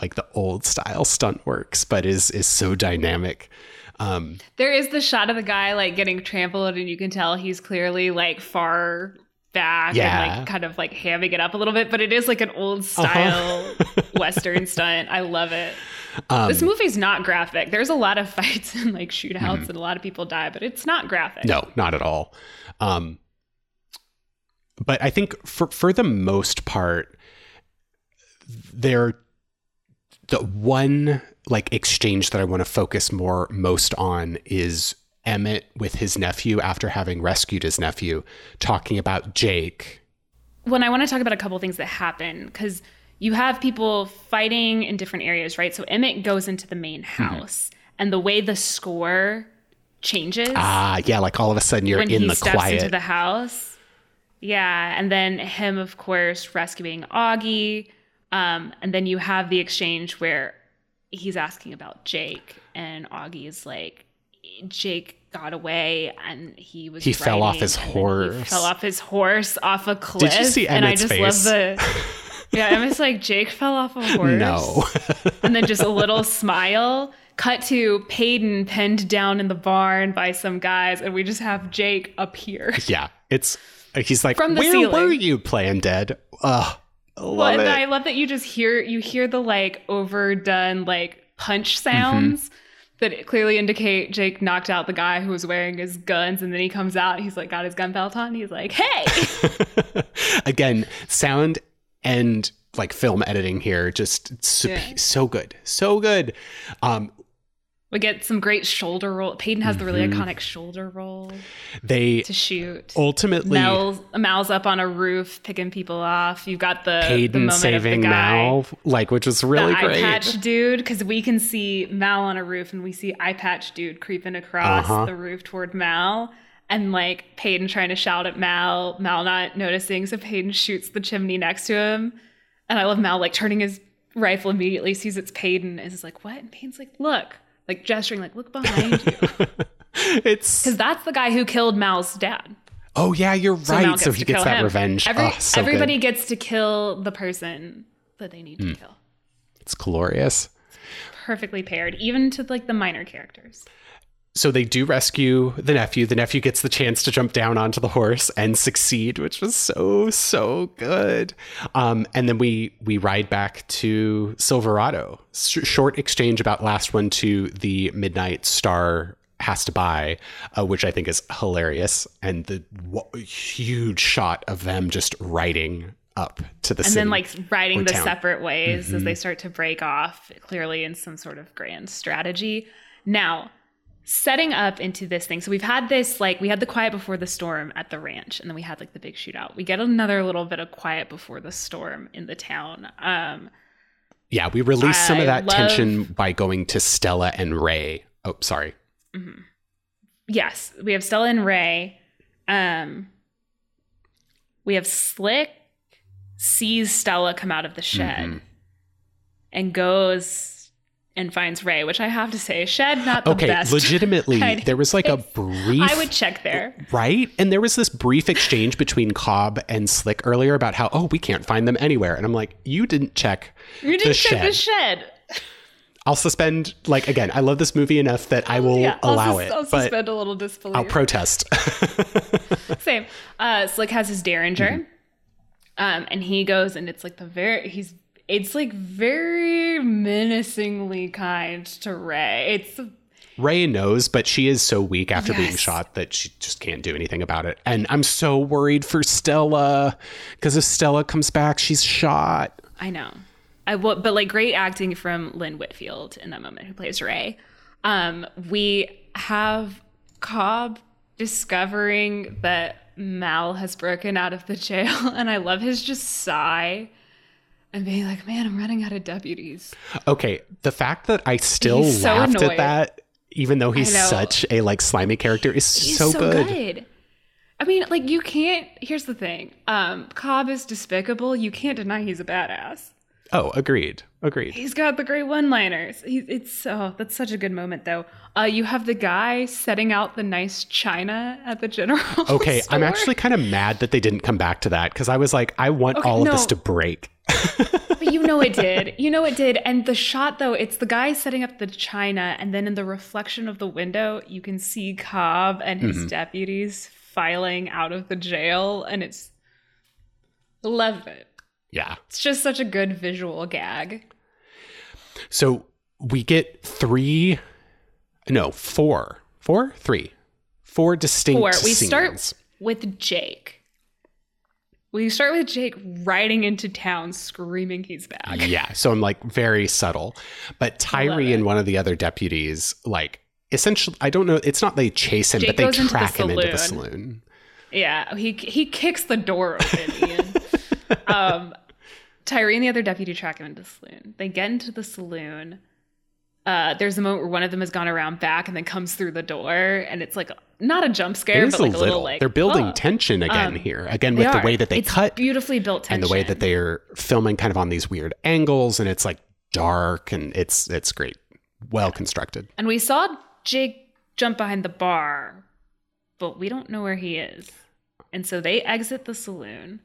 like the old style stunt works but is is so dynamic um There is the shot of the guy like getting trampled, and you can tell he's clearly like far back Yeah. and like kind of like hamming it up a little bit. But it is like an old style western stunt. I love it. Um, this movie's not graphic. There's a lot of fights and like shootouts, and a lot of people die, but it's not graphic. No, not at all. Um, but I think for for the most part, there the one like exchange that I want to focus more most on is Emmett with his nephew after having rescued his nephew, talking about Jake. when I want to talk about a couple things that happen because you have people fighting in different areas, right? So Emmett goes into the main Mm-hmm. house, and the way the score changes Ah, yeah, like all of a sudden you're when in he the steps quiet. into the house. Yeah, and then him, of course, rescuing Augie, um, and then you have the exchange where he's asking about Jake, and Augie is like, Jake got away and he was He fell off his and then he horse. fell off his horse off a cliff. Did you see and I just face? love the Yeah, Emmett's like Jake fell off a horse. no. and then just a little smile. Cut to Paden pinned down in the barn by some guys, and we just have Jake up here. yeah, it's he's like, From the where ceiling. were you playing dead? Ugh, love Well, and it. I love that you just hear you hear the like overdone like punch Mm-hmm. sounds that clearly indicate Jake knocked out the guy who was wearing his guns, and then he comes out, he's like got his gun belt on, he's like, "Hey!" Again, sound and like film editing here just so, Yeah. so good, so good. Um, we get some great shoulder roll. Paden has the really Mm-hmm. iconic shoulder roll they to shoot. ultimately Mel's, Mal's up on a roof picking people off. You've got the, the moment saving of the guy, Mal, like which was really the great. eye patch dude, because we can see Mal on a roof and we see eye patch dude creeping across Uh-huh. the roof toward Mal. And like Paden trying to shout at Mal, Mal not noticing, so Paden shoots the chimney next to him. And I love Mal like turning his rifle immediately, sees it's Paden, and is like, "What?" And Paden's like, "Look," like gesturing, like, "Look behind you," it's because that's the guy who killed Mal's dad. oh yeah, you're So right. So he gets that him. revenge. Every- oh, so everybody good. gets to kill the person that they need to Mm. kill. It's glorious. Perfectly paired, even to like the minor characters. So they do rescue the nephew. The nephew gets the chance to jump down onto the horse and succeed, which was so so good. Um, and then we we ride back to Silverado. Sh- short exchange about last one to the Midnight Star has to buy, uh, which I think is hilarious, and the w- huge shot of them just riding up to the and then like riding the town. separate ways as they Mhm. start to break off clearly in some sort of grand strategy now setting up into this thing so we've had this like we had the quiet before the storm at the ranch and then we had like the big shootout we get another little bit of quiet before the storm in the town um Yeah, we released some of that love- tension by going to Stella and Rae. Oh, sorry. mhm. yes we have stella and rae um we have slick sees stella come out of the shed Mhm. and goes and finds Rae, which I have to say, shed not the best. Okay, best. legitimately, kind there was like a brief. I would check there. Right? And there was this brief exchange between Cobb and Slick earlier about how, oh, we can't find them anywhere. And I'm like, you didn't check. You didn't the check the shed. shed. I'll suspend, like, again, I love this movie enough that I will yeah, I'll allow sus- it. I'll suspend a little disbelief. I'll protest. Same. Uh, Slick has his Derringer, Mm-hmm. um, and he goes, and it's like the very he's. It's like very menacingly kind to Rae. It's Rae knows, but she is so weak after being shot that she just can't do anything about it. And I'm so worried for Stella because if Stella comes back, she's shot. I know. I but like great acting from Lynn Whitfield in that moment, who plays Rae. Um, we have Cobb discovering that Mal has broken out of the jail, and I love his just sigh and being like, "Man, I'm running out of deputies." Okay, the fact that I still He's laughed annoyed. at that, even though he's such a like slimy character, is He's so, good. I mean, like you can't. Here's the thing: um, Cobb is despicable. You can't deny he's a badass. Oh, agreed, agreed. He's got the great one-liners. He, it's oh, that's such a good moment though. Uh, you have the guy setting out the nice china at the general. Okay, I'm actually kind of mad that they didn't come back to that because I was like, I want Okay, all of this to break. But you know it did. You know it did. And the shot though, it's the guy setting up the china, and then in the reflection of the window, you can see Cobb and his Mm-hmm. deputies filing out of the jail, and it's love it. Yeah. It's just such a good visual gag. So we get three, no, four, four, three, four distinct Four. We scenes. start with Jake. We start with Jake riding into town screaming he's back. Yeah. So I'm like very subtle. But Tyree and one of the other deputies, like, essentially, I don't know, it's not they chase him, Jake but they into the track him into the saloon. saloon. Yeah, he he kicks the door open. Ian. um, Tyree and the other deputy track him into the saloon. They get into the saloon. Uh, there's a moment where one of them has gone around back and then comes through the door, and it's like not a jump scare, but a like little. a little like They're building "Whoa." tension again Um, here. Again, with the way that they It's cut beautifully built tension, and the way that they're filming kind of on these weird angles and it's like dark and it's it's great. Well constructed. And we saw Jake jump behind the bar, but we don't know where he is. And so they exit the saloon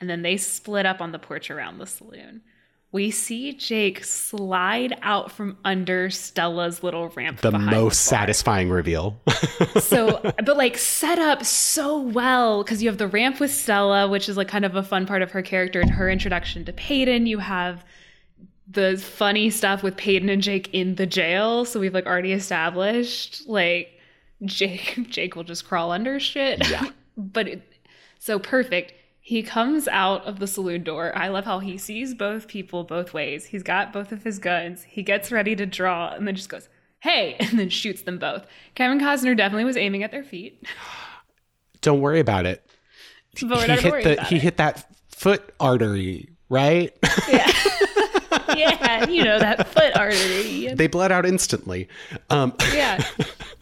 and then they split up on the porch around the saloon. We see Jake slide out from under Stella's little ramp. The most bar. satisfying reveal. So, but like set up so well because you have the ramp with Stella, which is like kind of a fun part of her character and her introduction to Paden. You have the funny stuff with Paden and Jake in the jail. So we've like already established like Jake Jake will just crawl under shit. Yeah. but it, so perfect. He comes out of the saloon door. I love how he sees both people both ways. He's got both of his guns. He gets ready to draw and then just goes, "Hey!" and then shoots them both. Kevin Costner definitely was aiming at their feet. don't worry about it. But he hit the he it. hit that foot artery, right? Yeah. yeah, you know that foot artery. they bled out instantly. Um Yeah,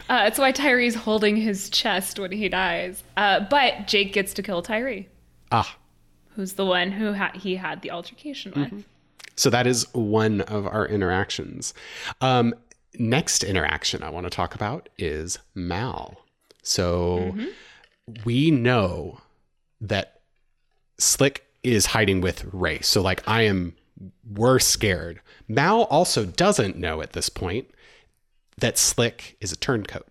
uh, that's why Tyree's holding his chest when he dies. Uh, but Jake gets to kill Tyree, ah. who's the one who ha- he had the altercation with. So that is one of our interactions. Um, next interaction I want to talk about is Mal. So we know that Slick is hiding with Rae. So like I am we're scared. Mal also doesn't know at this point that Slick is a turncoat.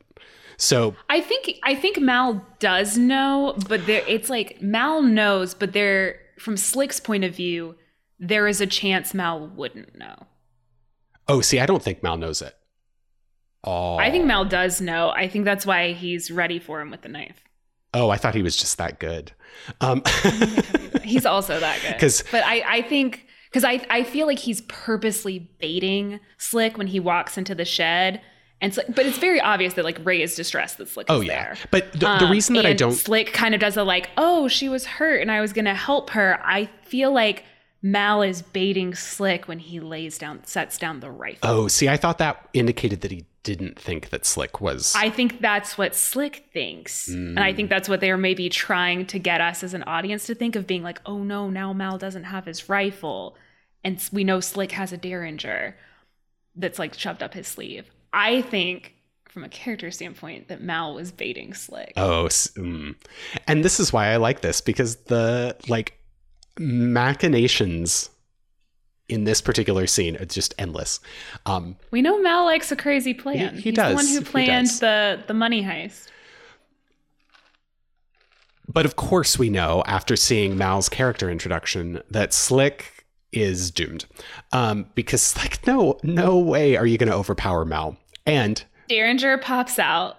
So I think I think Mal does know, but there it's like Mal knows, but there from Slick's point of view, there is a chance Mal wouldn't know. oh see I don't think Mal knows it. all. I think Mal does know. I think that's why he's ready for him with the knife. Oh, I thought he was just that good. Um, he's also that good. 'Cause- but I, I think because I, I feel like he's purposely baiting Slick when he walks into the shed, and Slick, but it's very obvious that like Rae is distressed that Slick oh is yeah, there. but the, the Um, reason that I don't Slick kind of does a like, oh, she was hurt and I was gonna help her. I feel like Mal is baiting Slick when he lays down, sets down the rifle. Oh, see, I thought that indicated that he didn't think that Slick was. I think that's what Slick thinks. And I Mm. think that's what they're maybe trying to get us as an audience to think of being like, oh no, now Mal doesn't have his rifle. And we know Slick has a Derringer that's like shoved up his sleeve. I think, from a character standpoint, that Mal was baiting Slick. oh, mm. and this is why I like this because the like machinations in this particular scene are just endless. Um, We know Mal likes a crazy plan. He- he He's the one who planned the the money heist. But of course, we know after seeing Mal's character introduction that Slick is doomed, um, because like no, no way are you going to overpower Mal. And Derringer pops out.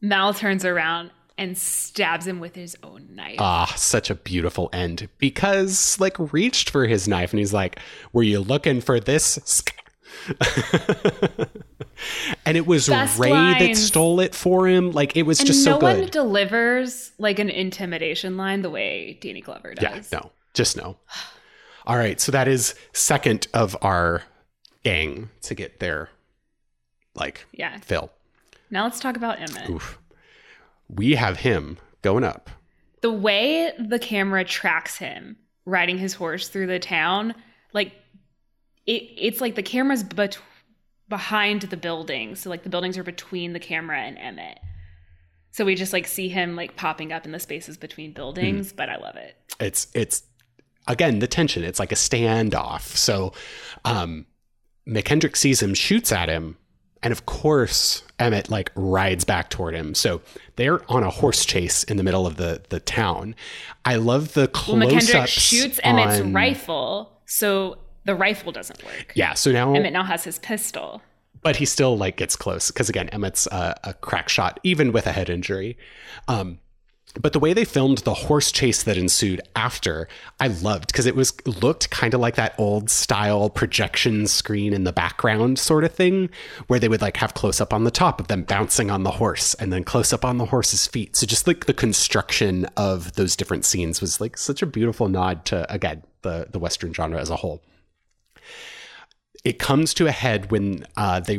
Mal turns around and stabs him with his own knife. ah, such a beautiful end because like reached for his knife and he's like, "Were you looking for this?" and it was Best Rae that stole it for him. Like it was and just no so good. No one delivers like an intimidation line the way Danny Glover does. Yeah, no, just no. All right, so that is second of our gang to get their like Yeah. fill. Now let's talk about Emmett. Oof. We have him going up. The way the camera tracks him riding his horse through the town, like it, it's like the camera's bet- behind the buildings. So like the buildings are between the camera and Emmett. So we just like see him like popping up in the spaces between buildings, hmm. but I love it. It's it's again the tension. It's like a standoff. So um McKendrick sees him, shoots at him, and of course Emmett like rides back toward him. So they're on a horse chase in the middle of the the town. I love the Well, close-ups. McKendrick shoots Emmett's on- rifle, so the rifle doesn't work. Yeah, so now Emmett now has his pistol. but he still like gets close because again emmett's a, a crack shot even with a head injury um, but the way they filmed the horse chase that ensued after i loved because it was looked kind of like that old style projection screen in the background sort of thing where they would like have close up on the top of them bouncing on the horse and then close up on the horse's feet. So just like the construction of those different scenes was like such a beautiful nod to again the the western genre as a whole. It comes to a head when uh, they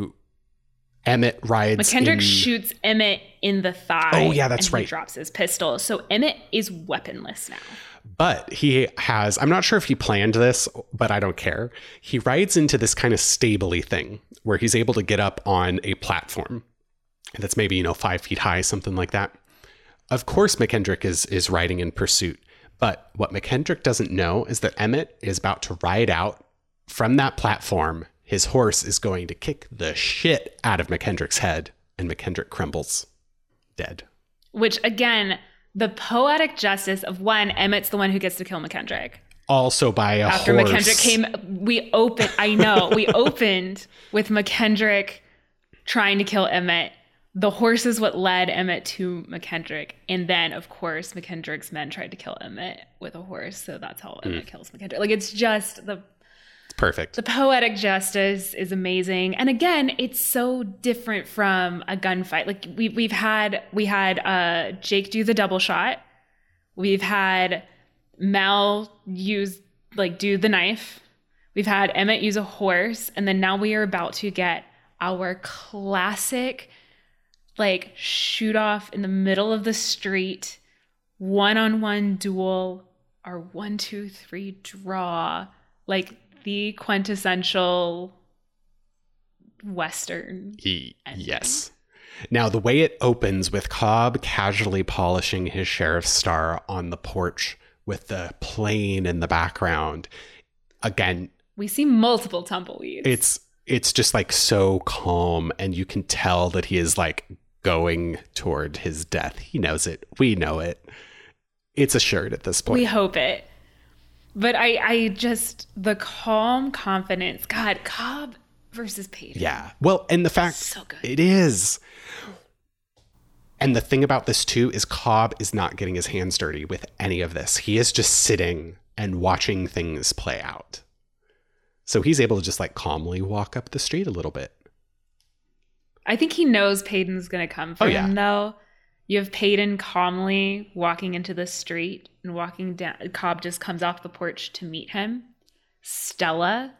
Emmett rides. McKendrick in- shoots Emmett in the thigh. Oh, yeah, that's and he right. drops his pistol. So Emmett is weaponless now. but he has. I'm not sure if he planned this, but I don't care. He rides into this kind of stably thing where he's able to get up on a platform that's maybe you know five feet high, something like that. Of course, McKendrick is is riding in pursuit. But what McKendrick doesn't know is that Emmett is about to ride out from that platform. His horse is going to kick the shit out of McKendrick's head, and McKendrick crumbles, dead. Which again, the poetic justice of one, Emmett's the one who gets to kill McKendrick. Also by a After horse. McKendrick came, we opened. I know we opened with McKendrick trying to kill Emmett. The horse is what led Emmett to McKendrick, and then of course McKendrick's men tried to kill Emmett with a horse. So that's how Emmett mm. kills McKendrick. Like it's just the Perfect. the poetic justice is amazing. And again it's so different from a gunfight. Like we, we've had we had uh jake do the double shot. We've had mal use like do the knife. We've had emmett use a horse. And then now we are about to get our classic like shoot off in the middle of the street one-on-one duel our one two three draw. Like the quintessential western yes. Now, the way it opens with Cobb casually polishing his sheriff's star on the porch with the plane in the background, again, we see multiple tumbleweeds it's it's just like so calm, and you can tell that he is like going toward his death. He knows it. We know it. It's assured at this point. we hope it but i i just the calm confidence god cobb versus Paden. Yeah. Well, and the fact So good. it is. And the thing about this too is Cobb is not getting his hands dirty with any of this. He is just sitting and watching things play out. So he's able to just like calmly walk up the street a little bit. I think he knows Paden's going to come for Oh, yeah. him, though. You have Paden calmly walking into the street and walking down. Cobb just comes off the porch to meet him. Stella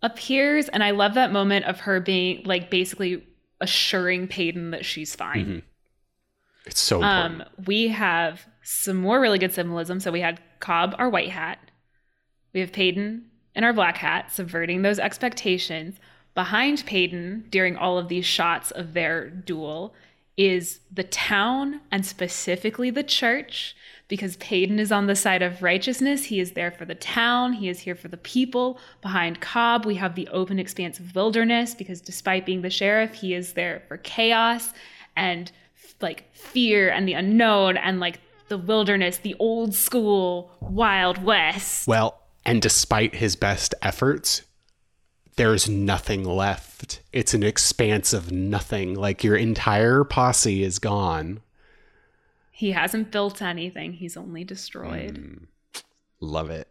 appears, and I love that moment of her being like basically assuring Paden that she's fine. Mhm. It's so important. Um, we have some more really good symbolism. So we had Cobb, our white hat. We have Paden in our black hat, subverting those expectations. Behind Paden, during all of these shots of their duel, is the town and specifically the church, because Paden is on the side of righteousness. He is there for the town, he is here for the people. Behind Cobb, we have the open expanse of wilderness, because despite being the sheriff, he is there for chaos and like fear and the unknown and like the wilderness, the old school Wild West. Well, and despite his best efforts, there's nothing left. It's an expanse of nothing. Like your entire posse is gone. He hasn't built anything, he's only destroyed. Hmm. Love it.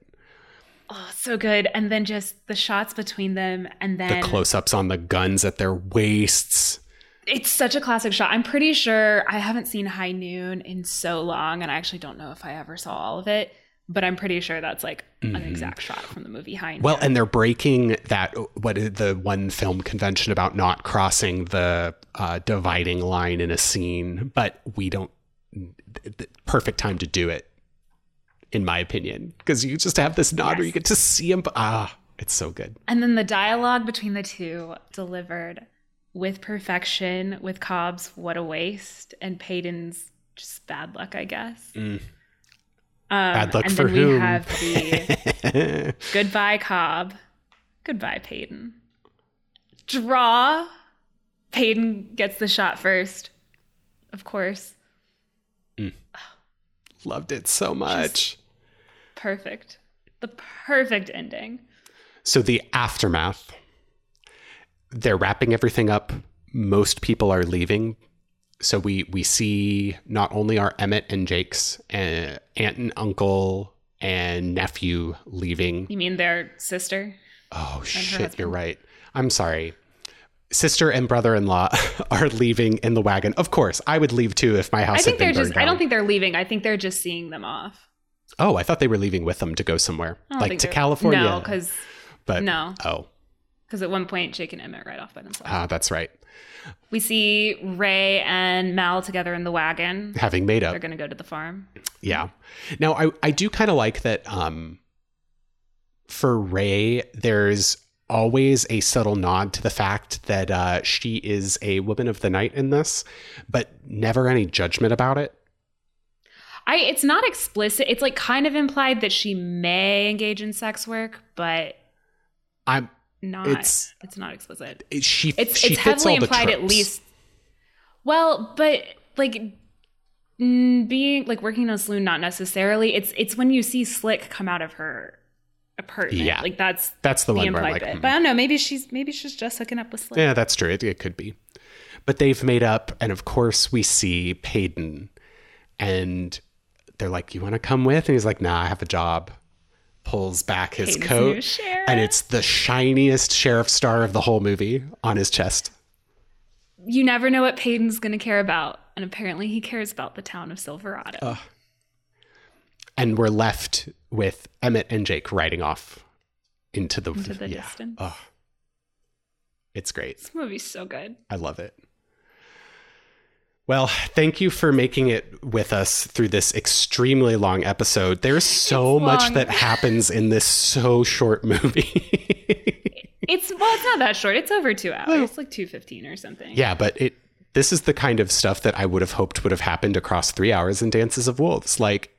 Oh, so good. And then just the shots between them and then The close ups on the guns at their waists. it's such a classic shot. I'm pretty sure I haven't seen High Noon in so long and I actually don't know if I ever saw all of it, but I'm pretty sure that's like an exact shot from the movie High Mm-hmm. Well, and they're breaking that what is the one film convention about not crossing the uh, dividing line in a scene, but we don't. th- th- perfect time to do it, in my opinion, because you just have this nod where you get to see him. Ah, it's so good. And then the dialogue between the two delivered with perfection, with Cobb's "What a waste" and Paden's just bad luck, I guess. Um, Bad luck and for then whom? we have the goodbye Cobb, goodbye Paden. Draw. Paden gets the shot first, of course. Loved it so much. Perfect. The perfect ending. So the aftermath, they're wrapping everything up. Most people are leaving. So we we see not only our Emmett and Jake's uh, aunt and uncle and nephew leaving. You mean their sister? Oh shit, you're right. I'm sorry. Sister and brother-in-law are leaving in the wagon. Of course, I would leave too if my house I think they're just. burned I don't think they're leaving. I think they're just seeing them off. Oh, I thought they were leaving with them to go somewhere, like to California. No, because but no. Oh, because at one point Jake and Emmett ride off by themselves. ah, that's right. We see Rae and Mal together in the wagon. Having made up. They're going to go to the farm. Yeah. Now I I do kind of like that um for Rae there's always a subtle nod to the fact that uh she is a woman of the night in this, but never any judgment about it. I it's not explicit. It's like kind of implied that she may engage in sex work, but I'm not. It's- It's not explicit. she It's she it's heavily implied at least. Well, but like being like working in a saloon, not necessarily. It's it's when you see Slick come out of her apartment. Yeah. like that's That's the the one where like, hmm. But I don't know. Maybe she's maybe she's just hooking up with Slick. Yeah, that's true. It, it could be. But they've made up, and of course, we see Paden, and they're like, You want to come with? And he's like, Nah, I have a job. Pulls back his Paden's coat, and it's the shiniest sheriff star of the whole movie on his chest. You never know what Paden's going to care about, and apparently he cares about the town of Silverado. And we're left with Emmett and Jake riding off into the, Into the yeah. distance. Oh, it's great. This movie's so good. I love it. Well, thank you for making it with us through this extremely long episode. There's so much that happens in this so short movie. It's well, it's not that short. It's over two hours. It's like two fifteen or something. yeah, but it this is the kind of stuff that I would have hoped would have happened across 3 hours in Dances of Wolves. Like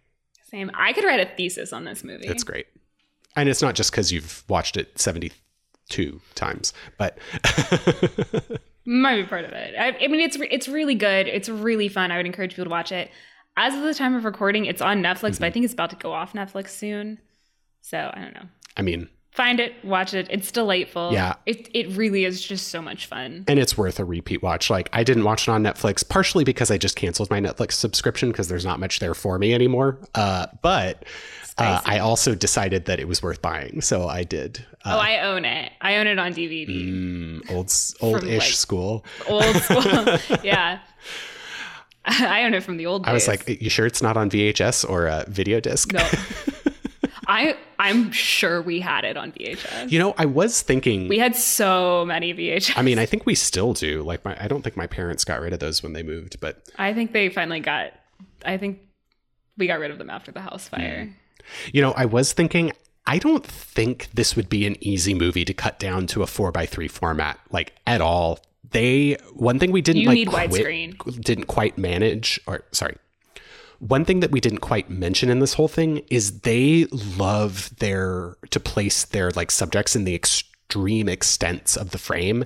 Same. I could write a thesis on this movie. it's great. And it's not just cuz you've watched it 72 times, but Might be part of it. I, I mean, it's it's really good. It's really fun. I would encourage people to watch it. As of the time of recording, it's on Netflix, Mm-hmm. but I think it's about to go off Netflix soon. So I don't know. I mean, Find it, watch it. It's delightful. Yeah. It it really is just so much fun. and it's worth a repeat watch. Like I didn't watch it on Netflix, partially because I just canceled my Netflix subscription because there's not much there for me anymore. Uh, but uh, I also decided that it was worth buying, so I did. oh, Uh, I own it. I own it on DVD. mm, old old-ish like- school. Old school. yeah. I own it from the old days. I was like, "You sure it's not on VHS or a video disc?" no. I I'm sure we had it on VHS. You know, I was thinking. We had so many VHS. I mean, I think we still do. Like, my, I don't think my parents got rid of those when they moved, but I think they finally got. I think we got rid of them after the house fire. You know, I was thinking, I don't think this would be an easy movie to cut down to a four by three format, like at all. They one thing we didn't You like need quit- widescreen. didn't quite manage, or sorry, one thing that we didn't quite mention in this whole thing is they love their to place their like subjects in the extreme extents of the frame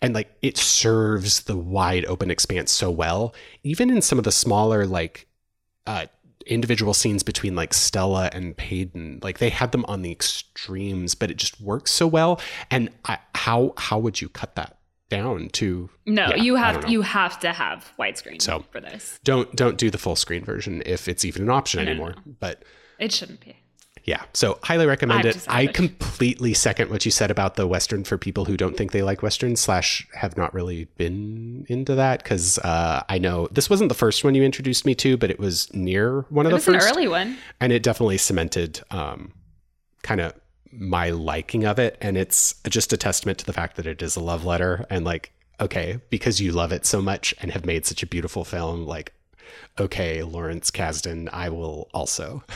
and like it serves the wide open expanse so well even in some of the smaller like uh individual scenes between like Stella and Paden like they had them on the extremes but it just works so well and I, how how would you cut that down to No, Yeah, you have you have to have widescreen So- for this. don't don't do the full screen version if it's even an option anymore but It shouldn't be. Yeah. So highly recommend it. I completely second what you said about the Western for people who don't think they like Western slash have not really been into that. Cause uh, I know this wasn't the first one you introduced me to, but it was near one of It the was an first. early one. and it definitely cemented um, kind of my liking of it. And it's just a testament to the fact that it is a love letter. And like, okay, because you love it so much and have made such a beautiful film, like, okay, Lawrence Kasdan, I will also.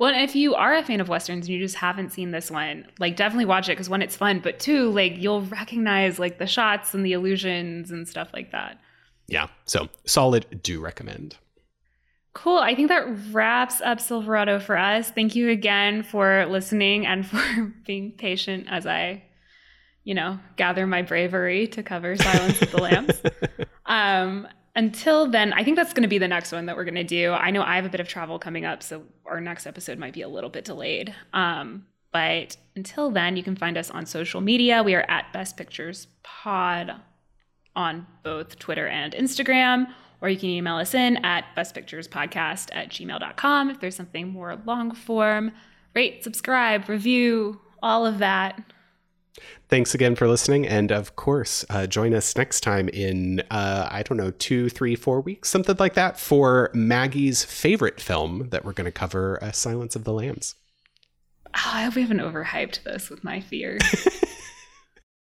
Well, if you are a fan of westerns and you just haven't seen this one, like definitely watch it because one, it's fun, but two, like you'll recognize like the shots and the illusions and stuff like that. Yeah. So solid, do recommend. Cool. I think that wraps up Silverado for us. Thank you again for listening and for being patient as I, you know, gather my bravery to cover Silence of the Lambs. Um, until then, I think that's going to be the next one that we're going to do. I know I have a bit of travel coming up, so our next episode might be a little bit delayed. Um, but until then, you can find us on social media. We are at Best Pictures Pod on both Twitter and Instagram, or you can email us in at bestpicturespodcast at gmail.com if there's something more long form. Rate, subscribe, review, all of that. Thanks again for listening. And of course, uh, join us next time in, uh, I don't know, two, three, four weeks, something like that, for Maggie's favorite film that we're going to cover uh, Silence of the Lambs. Oh, I hope we haven't overhyped this with my fears.